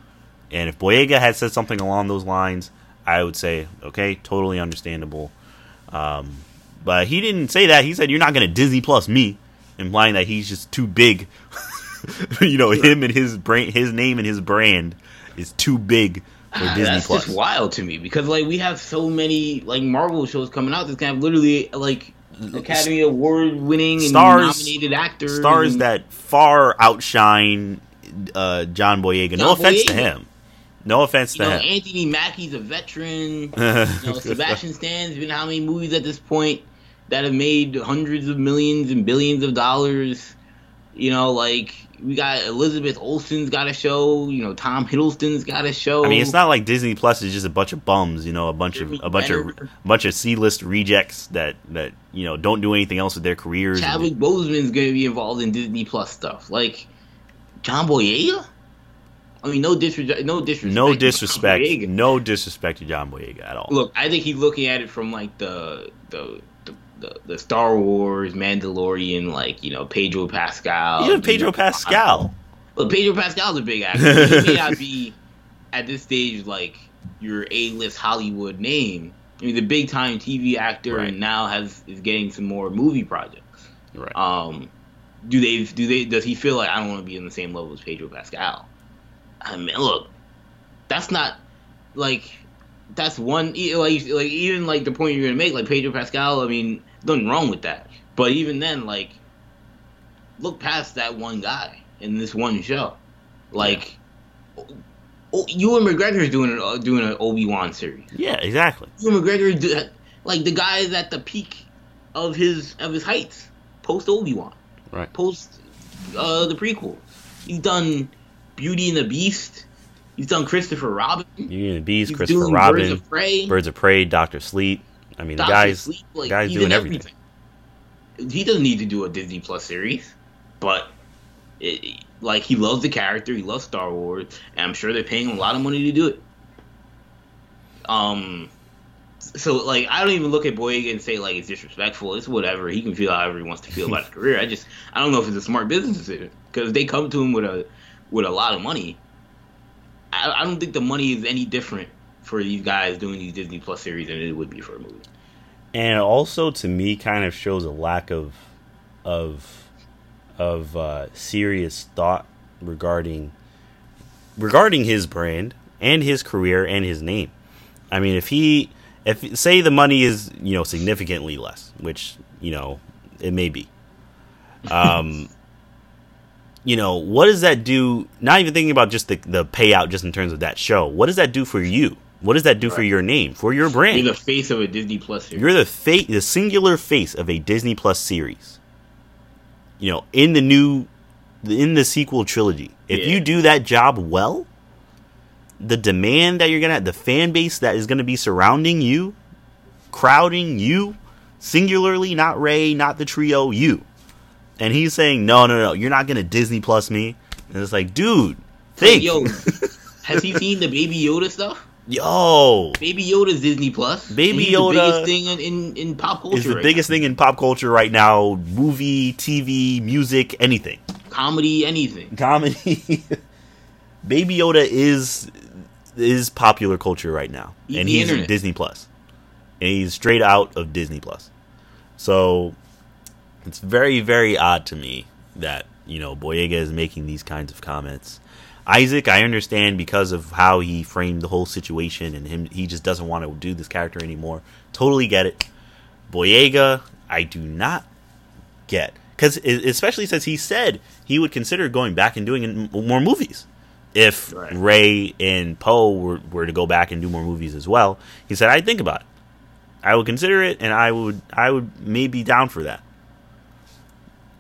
And if Boyega had said something along those lines, I would say, okay, totally understandable. Um, but he didn't say that. He said, "You're not going to Disney Plus me," implying that he's just too big. you know, him and his brain, his name and his brand is too big for ah, Disney That's Plus. just wild to me because like we have so many like Marvel shows coming out. This kind of literally like Academy Award winning and stars, nominated actors, stars and, that far outshine uh, John Boyega. John no offense Boyega. to him. No offense you to know, him. Anthony Mackie's a veteran. you know, Sebastian Stan's been how many movies at this point that have made hundreds of millions and billions of dollars. You know, like we got Elizabeth Olsen's got a show. You know, Tom Hiddleston's got a show. I mean, it's not like Disney Plus is just a bunch of bums. You know, a bunch of a bunch of a bunch of C list rejects that that you know don't do anything else with their careers. Chadwick Boseman's going to be involved in Disney Plus stuff. Like John Boyega. I mean, no disrespect. No disrespect. No disrespect. No disrespect to John Boyega at all. Look, I think he's looking at it from like the the the, the, Star Wars Mandalorian, like you know Pedro Pascal. Even Pedro Pascal. Well, Pedro Pascal's a big actor. he may not be at this stage like your A-list Hollywood name. I mean, the big time TV actor, right. and now has is getting some more movie projects. Right. Um, do they do they does he feel like I don't want to be in the same level as Pedro Pascal? I mean, look, that's not like that's one like like even like the point you're gonna make like Pedro Pascal. I mean, nothing wrong with that, but even then, like, look past that one guy in this one show, like. Oh, Ewan McGregor's doing an uh, doing an Obi Wan series. Yeah, exactly. Ewan McGregor, do, like the guy is at the peak of his of his heights post Obi Wan, right? Post uh, the prequel. He's done Beauty and the Beast. He's done Christopher Robin. Beauty and the Beast, He's Christopher Robin, Birds of Prey, Birds of Prey, Doctor Sleep. I mean, the guy's like, guy's doing everything. everything. He doesn't need to do a Disney Plus series, but it, like he loves the character, he loves Star Wars, and I'm sure they're paying him a lot of money to do it. Um, so like I don't even look at Boyega and say like it's disrespectful. It's whatever. He can feel however he wants to feel about his career. I just I don't know if it's a smart business decision because they come to him with a with a lot of money. I, I don't think the money is any different for these guys doing these Disney Plus series than it would be for a movie. And also, to me, kind of shows a lack of of of uh, serious thought regarding regarding his brand and his career and his name. I mean, if he if say the money is you know significantly less, which you know it may be, um, you know, what does that do? Not even thinking about just the, the payout, just in terms of that show. What does that do for you? What does that do right. for your name, for your brand? You're the face of a Disney Plus series. You're the face, the singular face of a Disney Plus series. You know, in the new, in the sequel trilogy. If yeah. you do that job well, the demand that you're gonna have, the fan base that is gonna be surrounding you, crowding you, singularly, not Rey, not the trio, you. And he's saying, no, no, no, you're not gonna Disney Plus me. And it's like, dude, think. Yo, has he seen the Baby Yoda stuff? Yo, Baby Yoda's Disney Plus. Baby Yoda the biggest thing in, in, in pop culture. is the right biggest thing in pop culture right now. Movie, TV, music, anything. comedy, anything. Comedy. Baby Yoda is is popular culture right now, He's and the he's internet. Disney Plus, and he's straight out of Disney Plus. So it's very very odd to me that you know Boyega is making these kinds of comments. Isaac, I understand because of how he framed the whole situation, and him he just doesn't want to do this character anymore. Totally get it. Boyega, I do not get because especially since he said he would consider going back and doing more movies if Right. Rey and Poe were, were to go back and do more movies as well. He said I'd think about it. I would consider it, and I would I would maybe down for that.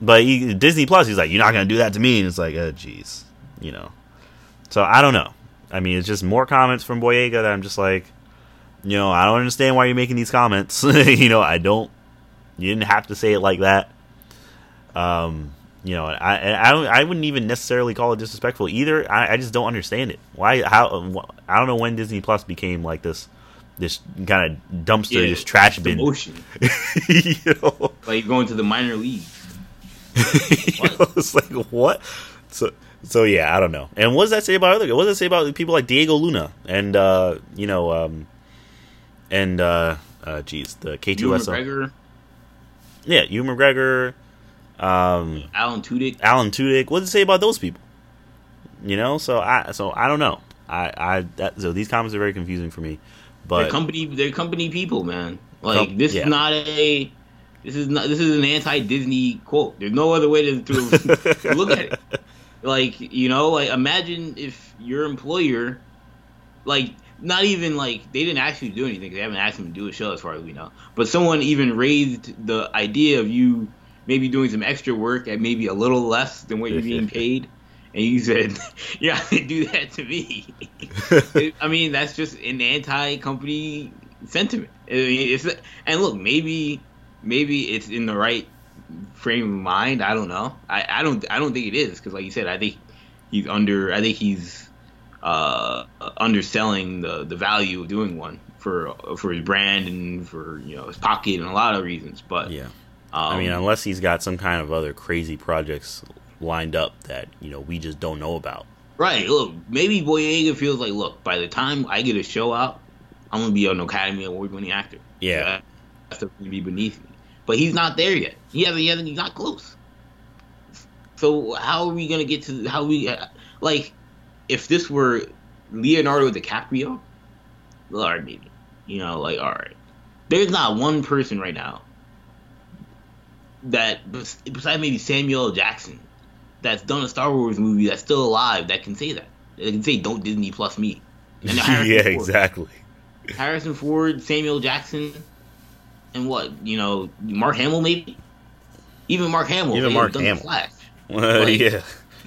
But he, Disney Plus, he's like, you're not gonna do that to me, and it's like, oh, jeez, you know. So I don't know. I mean, it's just more comments from Boyega that I'm just like, you know, I don't understand why you're making these comments. you know, I don't. You didn't have to say it like that. Um, you know, I I don't, I wouldn't even necessarily call it disrespectful either. I, I just don't understand it. Why? How? I don't know when Disney Plus became like this, this kind of dumpster, Yeah, this trash bin. Emotion. you know, Like going to the minor league. You know, it's like what? So so yeah, I don't know. And what does that say about other? What does that say about people like Diego Luna and uh, you know um, and uh, uh, geez, the K two S O. Yeah, Ewan McGregor, um, Alan Tudyk. Alan Tudyk. What does it say about those people? You know, so I so I don't know. I I that, so these comments are very confusing for me. They're But company. They're company people, man. Like Com- this yeah. is not a. This is not. This is an anti-Disney quote. There's no other way to, to look at it. Like you know, like imagine if your employer, like not even like they didn't actually do anything. They haven't asked them to do a show, as far as we know. But someone even raised the idea of you maybe doing some extra work at maybe a little less than what you're being paid, and you said, "Yeah, do that to me." I mean, that's just an anti-company sentiment. I mean, it's and look, maybe maybe it's in the right frame of mind. I don't know. I, I don't I don't think it is because, like you said, I think he's under. I think he's uh, underselling the the value of doing one for for his brand and for you know his pocket and a lot of reasons. But yeah, um, I mean, unless he's got some kind of other crazy projects lined up that you know we just don't know about. Right. Look, maybe Boyega feels like, look, by the time I get a show out, I'm gonna be an Academy Award winning actor. Yeah. That's gonna be beneath me. But he's not there yet. He hasn't. He hasn't. He's not close. So how are we gonna get to how we like? If this were Leonardo DiCaprio, Lord, maybe you know, like all right. There's not one person right now that besides maybe Samuel Jackson that's done a Star Wars movie that's still alive that can say that. They can say "Don't Disney Plus me." And yeah, Ford. exactly. Harrison Ford, Samuel Jackson, and what you know, Mark Hamill maybe. Even Mark Hamill. Even Mark done Hamill. Flash. Well, Like- yeah,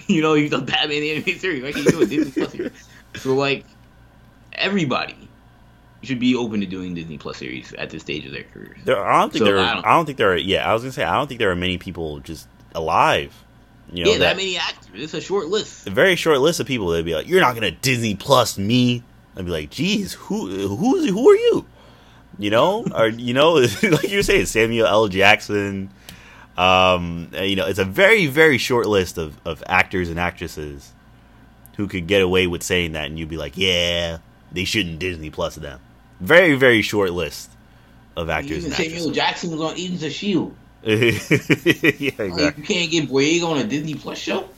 You know, he's done Batman the animated series. Why can't you do a Disney Plus series? So like, everybody should be open to doing Disney Plus series at this stage of their careers. there, I don't think So, there. Are, I I don't- don't, think there are. Yeah, I was gonna say I don't think there are many people just alive. You know, yeah, that, that, many actors. It's a short list. a very short list of people that'd be like, "You're not gonna Disney Plus me." I'd be like, "Geez, who who's who are you?" You know, or you know, like you're saying, Samuel L. Jackson. Um, you know, it's a very very short list of of actors and actresses who could get away with saying that, and you'd be like, "Yeah, they shouldn't Disney Plus them." Very very short list of actors Even and Samuel. Jackson was on Agents of Shield. yeah, exactly. Like, you can't get Boyega on a Disney Plus show.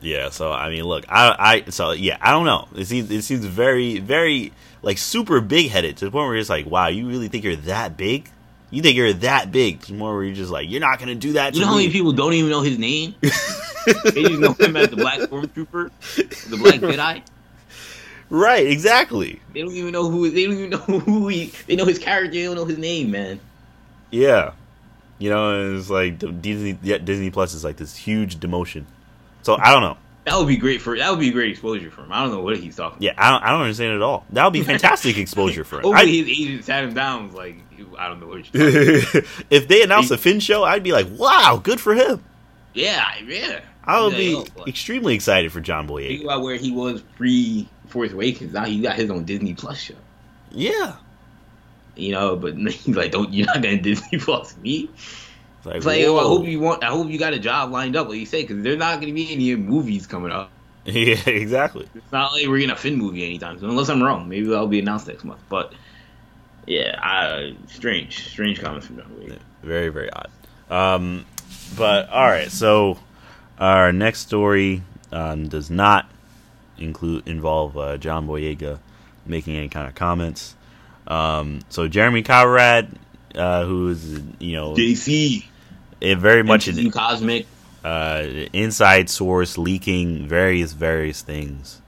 Yeah, so I mean, look, I, I, so yeah, I don't know. It seems, it seems very, very like super big headed to the point where it's like, wow, you really think you're that big? You think you're that big? To the point where you're just like, you're not gonna do that. You know how many people don't even know his name? they just know him as the Black Stormtrooper, the Black Jedi. Right, exactly. They don't even know who. They don't even know who he. They know his character. They don't know his name, man. Yeah, you know, it's like Disney, yeah, Disney Plus is like this huge demotion. So I don't know. That would be great for that would be great exposure for him. I don't know what he's talking. Yeah, I don't, I don't understand it at all. That would be fantastic exposure for him. Hopefully, his agent sat him down. Was like, I don't know what. if they announced a Finn show, I'd be like, wow, good for him. Yeah, yeah. I would be extremely excited for John Boyega. Think about where he was pre Force Awakens. Now he got his own Disney Plus show. Yeah. You know, but he's like, don't you're not gonna Disney Plus me. Like, I hope you want. I hope you got a job lined up, like you say, because there's not going to be any movies coming up. Yeah, exactly. It's not like we're gonna Finn movie anytime soon, unless I'm wrong. Maybe that'll be announced next month. But yeah, I, strange, strange comments from John Boyega. Very, very odd. Um, but all right, so our next story um, does not include involve uh, John Boyega making any kind of comments. Um, so Jeremy Conrad, uh, who is you know JC it very much in cosmic uh, inside source leaking various various things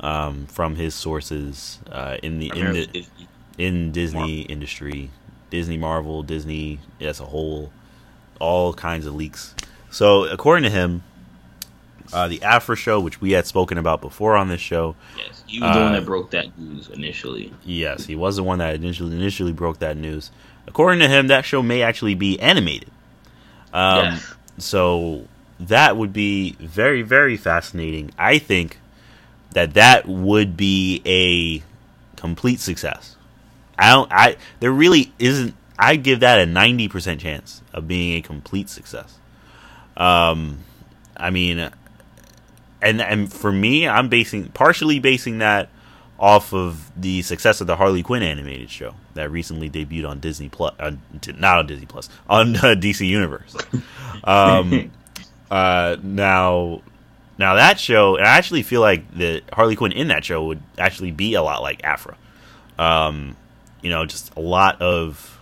um, from his sources uh, in the in the Disney. in Disney Marvel. industry, Disney Marvel, Disney as a whole, all kinds of leaks. So according to him, uh, the Aphra show, which we had spoken about before on this show. Yes, he was the one that uh, broke that news initially. Yes, he was the one that initially initially broke that news. According to him, that show may actually be animated. Um, yes. So that would be very, very fascinating. I think that that would be a complete success. I don't. I there really isn't. I give that a ninety percent chance of being a complete success. Um, I mean, and and for me, I'm basing partially basing that off of the success of the Harley Quinn animated show that recently debuted on Disney Plus, uh, not on Disney Plus, on uh, DC Universe. Um, uh, now, now that show, and I actually feel like the Harley Quinn in that show would actually be a lot like Aphra. Um, you know, just a lot of,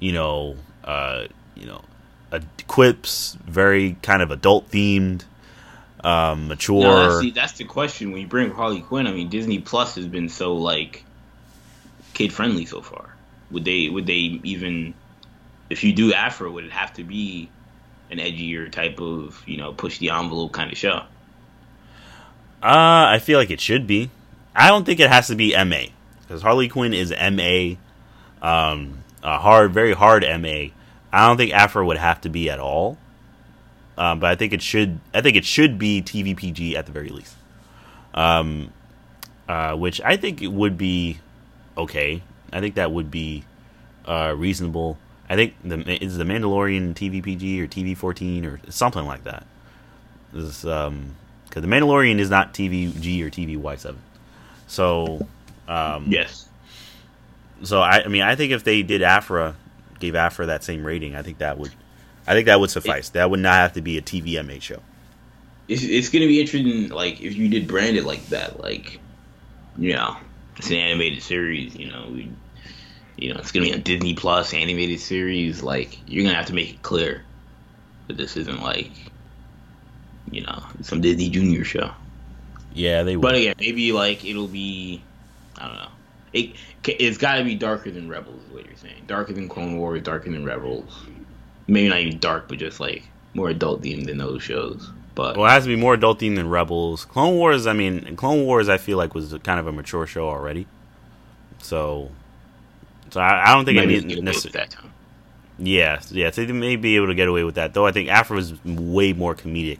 you know, uh, you know, quips, very kind of adult themed um, mature. No, see, that's the question. When you bring Harley Quinn, I mean, Disney Plus has been so like kid friendly so far. Would they? Would they even? If you do Aphra, would it have to be an edgier type of you know push the envelope kind of show? Uh, I feel like it should be. I don't think it has to be MA because Harley Quinn is MA, um, a hard, very hard MA. I don't think Aphra would have to be at all. Um, but I think it should. I think it should be TVPG at the very least. Um, uh, which I think it would be okay. I think that would be uh, reasonable. I think the is the Mandalorian TVPG or TV fourteen or something like that. This um because the Mandalorian is not TVG or TVY seven. So um, yes. So I, I mean I think if they did Aphra, gave Aphra that same rating, I think that would I think that would suffice. It, that would not have to be a TVMA show. It's, it's going to be interesting, like if you did brand it like that, like you know, it's an animated series. You know, we, you know, it's going to be a Disney Plus animated series. Like you're going to have to make it clear that this isn't like, you know, some Disney Junior show. Yeah, they. Would. But again, maybe like it'll be, I don't know. It it's got to be darker than Rebels, is what you're saying. Darker than Clone Wars, darker than Rebels maybe not even dark, but just like more adult themed than those shows. But well, it has to be more adult themed than Rebels. Clone Wars, I mean, Clone Wars, I feel like was kind of a mature show already. So, so I, I don't think it needs necessarily. That time. Yeah, yeah, so they may be able to get away with that. Though I think Aphra was way more comedic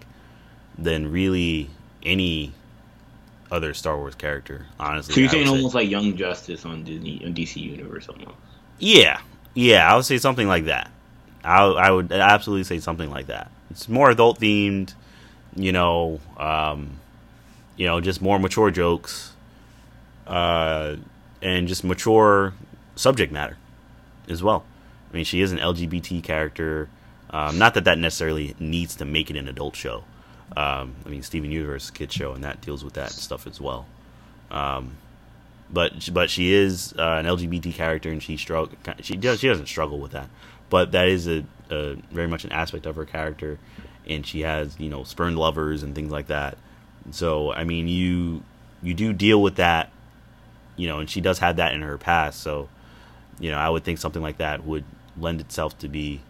than really any other Star Wars character. Honestly, so you're saying almost like Young Justice on Disney on DC Universe almost. Yeah, yeah, I would say something like that. I, I would absolutely say something like that. It's more adult themed, you know, um, you know, just more mature jokes, uh, and just mature subject matter as well. I mean, she is an LGBT character. Um, not that that necessarily needs to make it an adult show. Um, I mean, Steven Universe kid show, and that deals with that stuff as well. Um, but but she is uh, an LGBT character, and she struggle. She does she doesn't struggle with that but that is a, a, very much an aspect of her character, and she has you know spurned lovers and things like that. So I mean, you you do deal with that, you know, and she does have that in her past. So you know, I would think something like that would lend itself to be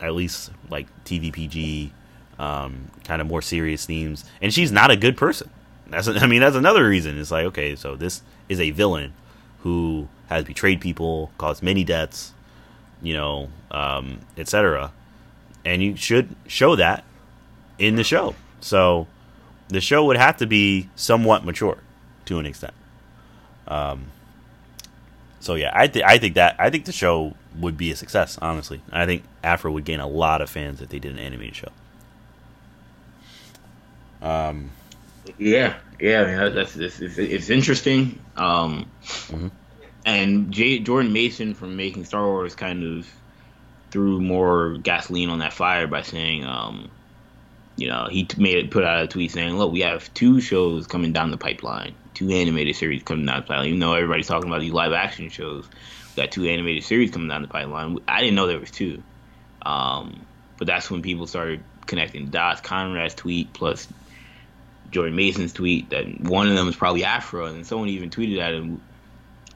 at least like TVPG, um, kind of more serious themes. And she's not a good person. That's I mean that's another reason. It's like okay, so this is a villain who has betrayed people, caused many deaths, you know, um, etc. And you should show that in the show. So the show would have to be somewhat mature to an extent. Um, so yeah, I think I think that I think the show would be a success. Honestly, I think Aphra would gain a lot of fans if they did an animated show. Um, yeah, yeah, I mean that's, that's it's, it's, interesting. Um, mm-hmm. And Jordan Maison from making Star Wars kind of threw more gasoline on that fire by saying, um, you know, he made it put out a tweet saying, "Look, we have two shows coming down the pipeline, two animated series coming down the pipeline. Even though everybody's talking about these live action shows, we got two animated series coming down the pipeline. I didn't know there was two, um, but that's when people started connecting dots. Conrad's tweet plus Jordan Maison's tweet that one of them is probably Aphra, and someone even tweeted at him,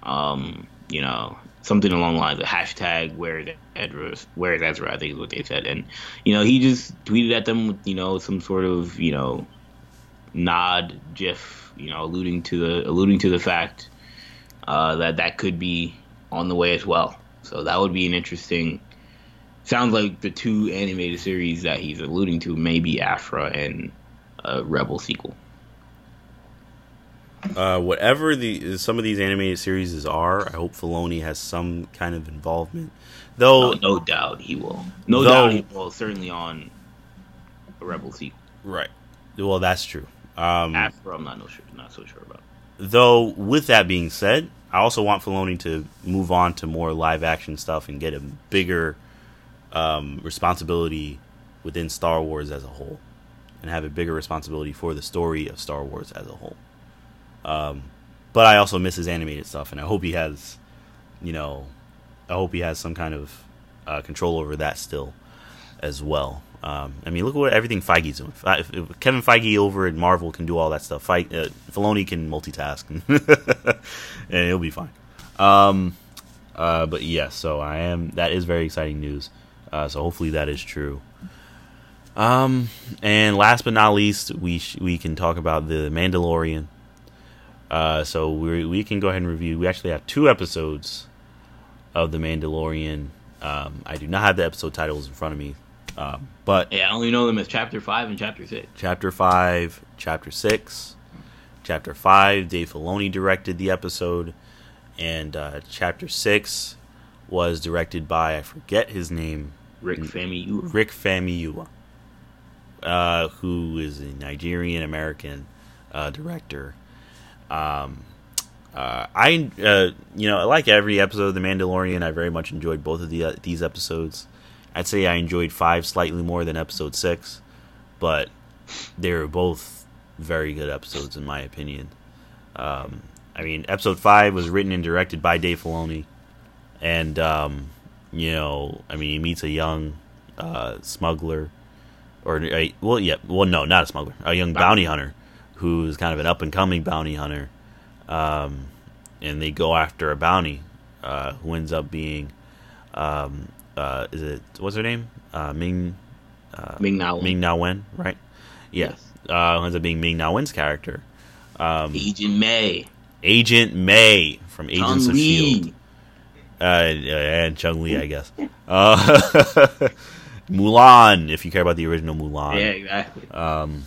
um, you know, something along the lines of hashtag where is Ezra, where is Ezra, I think is what they said, and you know he just tweeted at them with you know some sort of you know nod, gif, you know, alluding to the alluding to the fact uh, that that could be on the way as well. So that would be an interesting. Sounds like the two animated series that he's alluding to may be Aphra and a Rebel sequel. Uh, whatever the some of these animated series are, I hope Filoni has some kind of involvement. Though, oh, no doubt he will. No though, doubt he will. Certainly on a Rebel sequel. Right. Well, that's true. Um, After I'm not no sure, not so sure about. Though, with that being said, I also want Filoni to move on to more live action stuff and get a bigger um, responsibility within Star Wars as a whole and have a bigger responsibility for the story of Star Wars as a whole. Um, but I also miss his animated stuff, and I hope he has, you know, I hope he has some kind of uh, control over that still, as well. Um, I mean, look at what everything Feige's doing. If, if Kevin Feige over at Marvel can do all that stuff, Fe- uh, Filoni can multitask, and it'll be fine. Um, uh, but yes, yeah, so I am. That is very exciting news. Uh, so hopefully that is true. Um, and last but not least, we sh- we can talk about the Mandalorian. Uh, so we we can go ahead and review. We actually have two episodes of the Mandalorian. Um, I do not have the episode titles in front of me, uh, but yeah, I only know them as Chapter Five and Chapter Six. Chapter Five, Chapter Six, Chapter Five. Dave Filoni directed the episode, and uh, Chapter Six was directed by I forget his name. Rick Famuyiwa. Rick Famuyiwa uh, who is a Nigerian American uh, director. Um, uh, I, uh, you know, like every episode of The Mandalorian, I very much enjoyed both of the, uh, these episodes. I'd say I enjoyed five slightly more than episode six, but they were both very good episodes in my opinion. Um, I mean, episode five was written and directed by Dave Filoni, and um, you know, I mean, he meets a young uh, smuggler or a, well, yeah, well, no, not a smuggler, a young bounty hunter who's kind of an up and coming bounty hunter, um, and they go after a bounty uh, who ends up being, um, uh, is it what's her name? Uh, Ming. Uh, Ming Na Wen. Ming Na Wen, right? Yeah. Yes. Uh, ends up being Ming Na Wen's character. Um, Agent May. Agent May from Agents Chung of Shield. Uh, and Chun-Li, I guess. Uh, Mulan, if you care about the original Mulan. Yeah, exactly. Um,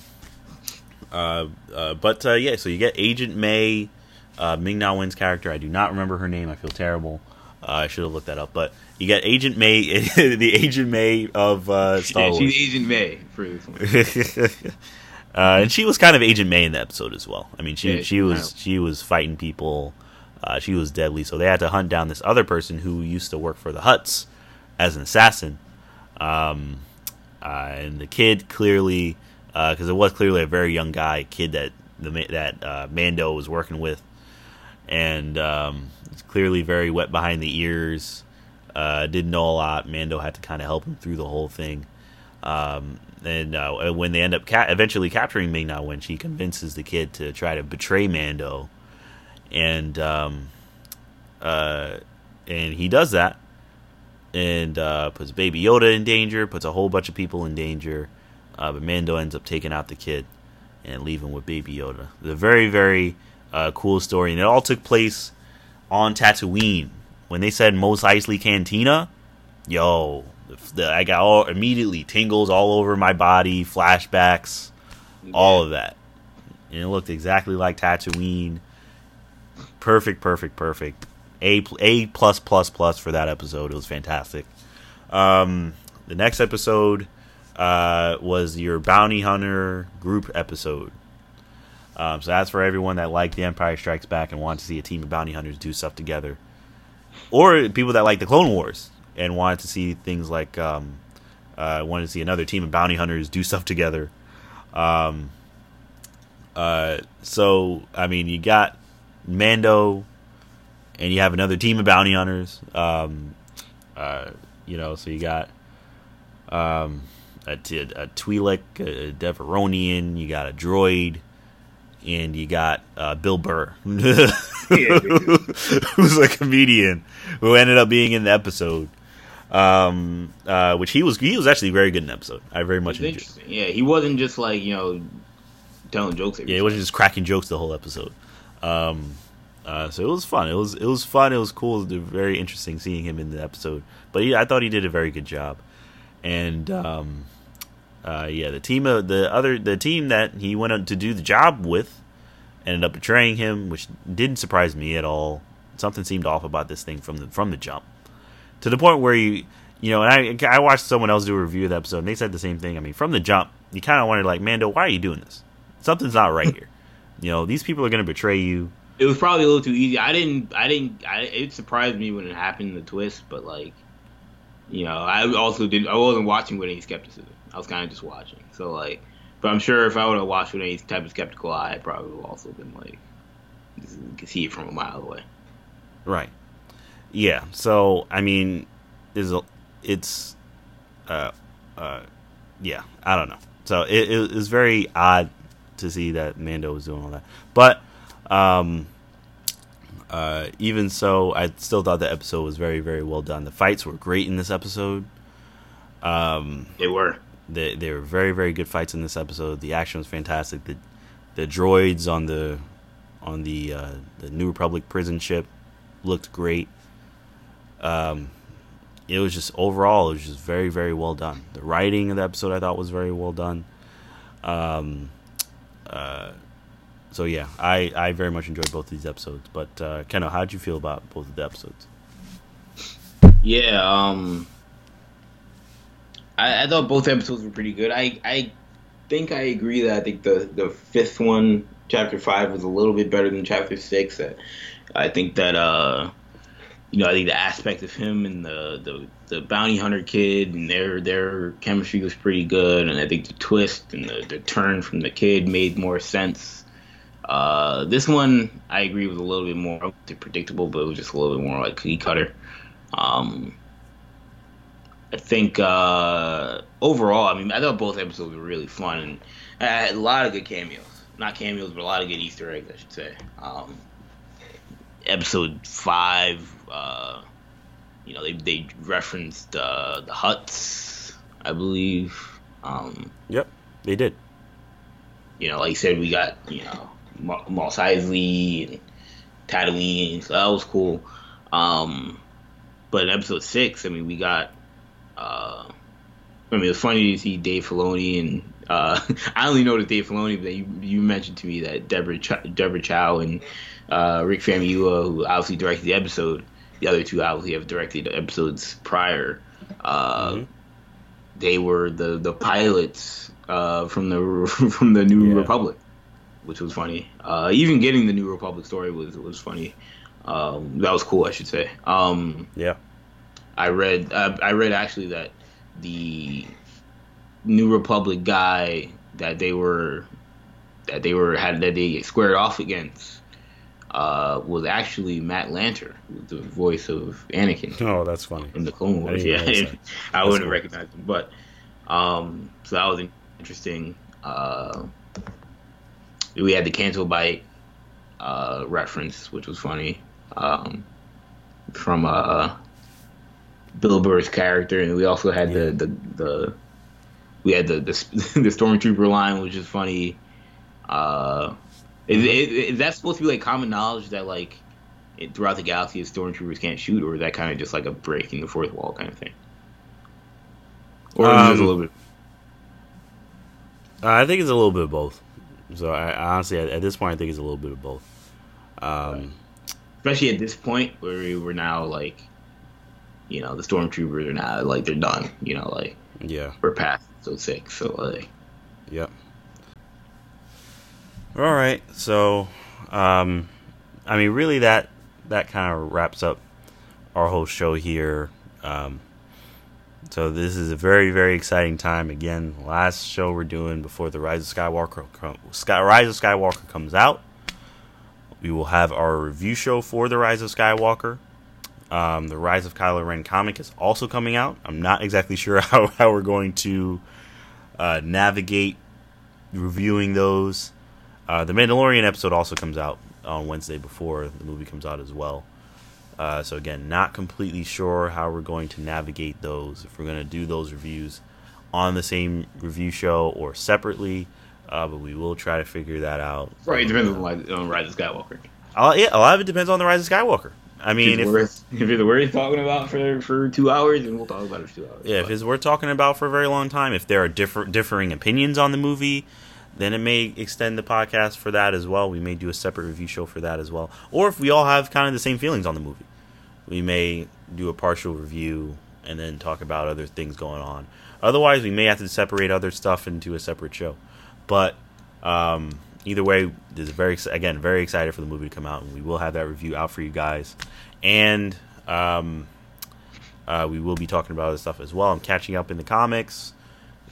uh, uh, but uh, yeah, so you get Agent May, uh, Ming Na Wen's character. I do not remember her name. I feel terrible. Uh, I should have looked that up. But you get Agent May, the Agent May of uh, Star yeah, Wars. She's Agent May for this uh, and she was kind of Agent May in the episode as well. I mean, she yeah, she was she was fighting people. Uh, she was deadly, so they had to hunt down this other person who used to work for the Hutts as an assassin. Um, uh, and the kid clearly, because uh, it was clearly a very young guy, kid that the that uh, Mando was working with, and um, it's clearly very wet behind the ears. Uh, didn't know a lot. Mando had to kind of help him through the whole thing. Um, and uh, when they end up ca- eventually capturing Ming Na Wen she convinces the kid to try to betray Mando, and um, uh, and he does that and uh, puts Baby Yoda in danger, puts a whole bunch of people in danger. Uh, but Mando ends up taking out the kid and leaving with Baby Yoda. The very very uh, cool story, and it all took place on Tatooine. When they said Mos Eisley Cantina, yo, the, I got all immediately tingles all over my body, flashbacks, yeah. all of that, and it looked exactly like Tatooine. Perfect, perfect, perfect. A A plus plus plus for that episode. It was fantastic. Um, the next episode uh, was your bounty hunter group episode. Um, so that's for everyone that liked The Empire Strikes Back and want to see a team of bounty hunters do stuff together, or people that like the Clone Wars and wanted to see things like um, uh, wanted to see another team of bounty hunters do stuff together. Um, uh, so I mean, you got Mando, and you have another team of bounty hunters. Um, uh, you know, so you got um, a, a Twi'lek, a Devaronian, you got a droid, and you got uh, Bill Burr, who's a comedian who ended up being in the episode. Um, uh, which he was he was actually very good in the episode. I very much enjoyed. Yeah, he wasn't just like you know telling jokes. yeah, he wasn't just cracking jokes the whole episode. Um, uh, so it was fun. It was it was fun. It was cool. It was very interesting seeing him in the episode. But he, I thought he did a very good job. And um, uh, yeah, the team of the other the team that he went to do the job with ended up betraying him, which didn't surprise me at all. Something seemed off about this thing from the from the jump, to the point where you you know, and I I watched someone else do a review of the episode, and they said the same thing. I mean, from the jump, you kind of wondered like, Mando, why are you doing this? Something's not right here. You know, these people are going to betray you. It was probably a little too easy. I didn't, I didn't, I, it surprised me when it happened, the twist, but like, you know, I also didn't. I wasn't watching with any skepticism. I was kind of just watching. So like, but I'm sure if I would have watched with any type of skeptical eye, I probably would have also been like, could see it from a mile away. Right. Yeah. So I mean, there's a, it's, uh, uh, yeah. I don't know. So it, it was very odd to see that Mando was doing all that, but um, uh, even so, I still thought the episode was very, very well done. The fights were great in this episode. Um, they were. They, they were very, very good fights in this episode. The action was fantastic. The the droids on the on the uh, the New Republic prison ship looked great. Um, it was just overall, it was just very, very well done. The writing of the episode I thought was very well done. Um, uh, so yeah, I, I very much enjoyed both of these episodes. But uh, how did you feel about both of the episodes? Yeah, um, I, I thought both episodes were pretty good. I I think I agree that I think the the fifth one, chapter five, was a little bit better than chapter six. I think that uh, you know, I think the aspect of him and the the, the bounty hunter kid and their their chemistry was pretty good, and I think the twist and the, the turn from the kid made more sense uh, this one, I agree, was a little bit more predictable, but it was just a little bit more like cookie cutter. Um, I think uh, overall, I mean, I thought both episodes were really fun and I had a lot of good cameos. Not cameos, but a lot of good Easter eggs, I should say. Um, episode five, uh, you know, they they referenced uh, the Hutts, I believe. Um, yep, they did. You know, like you said, we got you know Mos Eisley and Tatooine, so that was cool. Um, but in episode six, I mean, we got. Uh, I mean, it was funny to see Dave Filoni and uh, I only noticed Dave Filoni, but you you mentioned to me that Deborah Ch- Deborah Chow and uh, Rick Famuyiwa, who obviously directed the episode, the other two obviously have directed episodes prior. Uh, mm-hmm. They were the the pilots uh, from the from the New yeah. Republic which was funny. Uh, even getting the New Republic story was was funny. Um, that was cool, I should say. Um, yeah, I read uh, I read actually that the New Republic guy that they were that they were had that they squared off against uh, was actually Matt Lanter, the voice of Anakin. Oh, that's funny. In the Clone Wars, I yeah, I wouldn't cool. recognize him, but um, so that was interesting. Uh, we had the Canto Bight uh, reference, which was funny um, from uh, Bill Burr's character, and we also had yeah. the, the the we had the the, the stormtrooper line, which is funny. Uh, is, is, that supposed to be like common knowledge that like throughout the galaxy, stormtroopers can't shoot, or is that kind of just like a breaking the fourth wall kind of thing? Or um, a little bit. I think it's a little bit of both. So I, honestly, at, at, this point, I think it's a little bit of both. Um, right. Especially at this point where we're now like, you know, the stormtroopers are now like they're done. You know, like yeah, we're past so sick. So like, yep. All right, so um, I mean, really, that that kind of wraps up our whole show here. Um, so this is a very very exciting time. Again, last show we're doing before the Rise of Skywalker Sky, Rise of Skywalker comes out. We will have our review show for the Rise of Skywalker. Um, the Rise of Kylo Ren comic is also coming out. I'm not exactly sure how, how we're going to uh, navigate reviewing those. Uh, the Mandalorian episode also comes out on Wednesday before the movie comes out as well. Uh, so again, not completely sure how we're going to navigate those. If we're going to do those reviews on the same review show or separately, uh, but we will try to figure that out. Right, it depends on, on Rise of Skywalker. Uh, yeah, a lot of it depends on the Rise of Skywalker. I mean, if, worth, if it's worth talking about for for two hours, then we'll talk about it for two hours. Yeah, but. if it's worth talking about for a very long time, if there are different differing opinions on the movie, then it may extend the podcast for that as well. We may do a separate review show for that as well. Or if we all have kind of the same feelings on the movie, we may do a partial review and then talk about other things going on. Otherwise, we may have to separate other stuff into a separate show. But um, either way, this is very again very excited for the movie to come out, and we will have that review out for you guys. And um, uh, we will be talking about other stuff as well. I'm catching up in the comics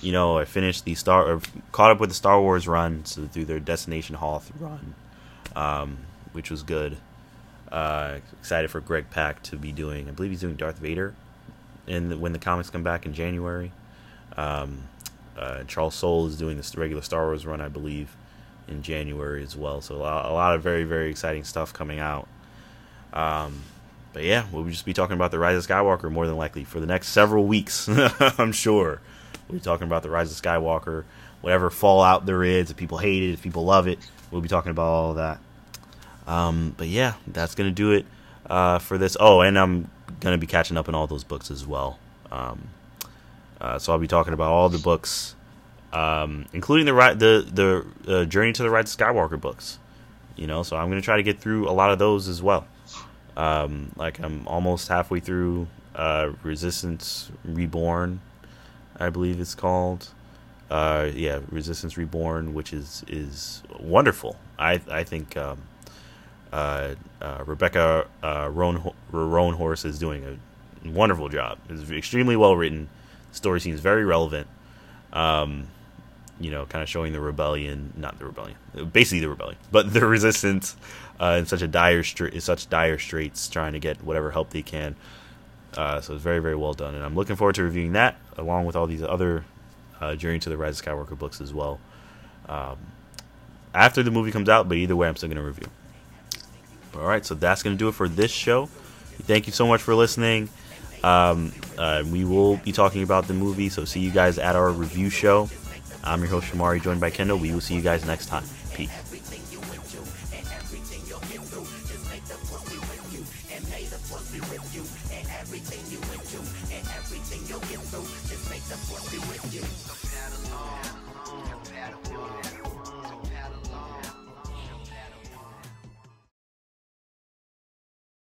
you know, I finished the Star or caught up with the Star Wars run, so through their Destination Hoth run, um, which was good. Uh, excited for Greg Pak to be doing. I believe he's doing Darth Vader, and when the comics come back in January. Um, uh, Charles Soule is doing this regular Star Wars run, I believe, in January as well. So a lot, a lot of very very exciting stuff coming out. Um, but yeah, we'll just be talking about the Rise of Skywalker more than likely for the next several weeks. I'm sure. We'll be talking about the Rise of Skywalker, whatever fallout there is. If people hate it, if people love it, we'll be talking about all that. Um, but yeah, that's gonna do it uh, for this. Oh, and I'm gonna be catching up on all those books as well. Um, uh, so I'll be talking about all the books, um, including the the the uh, Journey to the Rise of Skywalker books. You know, so I'm gonna try to get through a lot of those as well. Um, like I'm almost halfway through uh, Resistance Reborn. I believe it's called. Uh, yeah, Resistance Reborn, which is is wonderful. I I think um, uh, uh, Rebecca uh, Roan Roanhorse is doing a wonderful job. It's extremely well written. The story seems very relevant. Um, you know, kind of showing the rebellion, not the rebellion, basically the rebellion, but the resistance uh, in such a dire strait, such dire straits, trying to get whatever help they can uh, so it's very, very well done, and I'm looking forward to reviewing that along with all these other uh, Journey to the Rise of Skywalker books as well. Um, after the movie comes out, but either way, I'm still going to review. All right, so that's going to do it for this show. Thank you so much for listening. Um, uh, we will be talking about the movie, so see you guys at our review show. I'm your host Shamari, joined by Kendall. We will see you guys next time. Peace.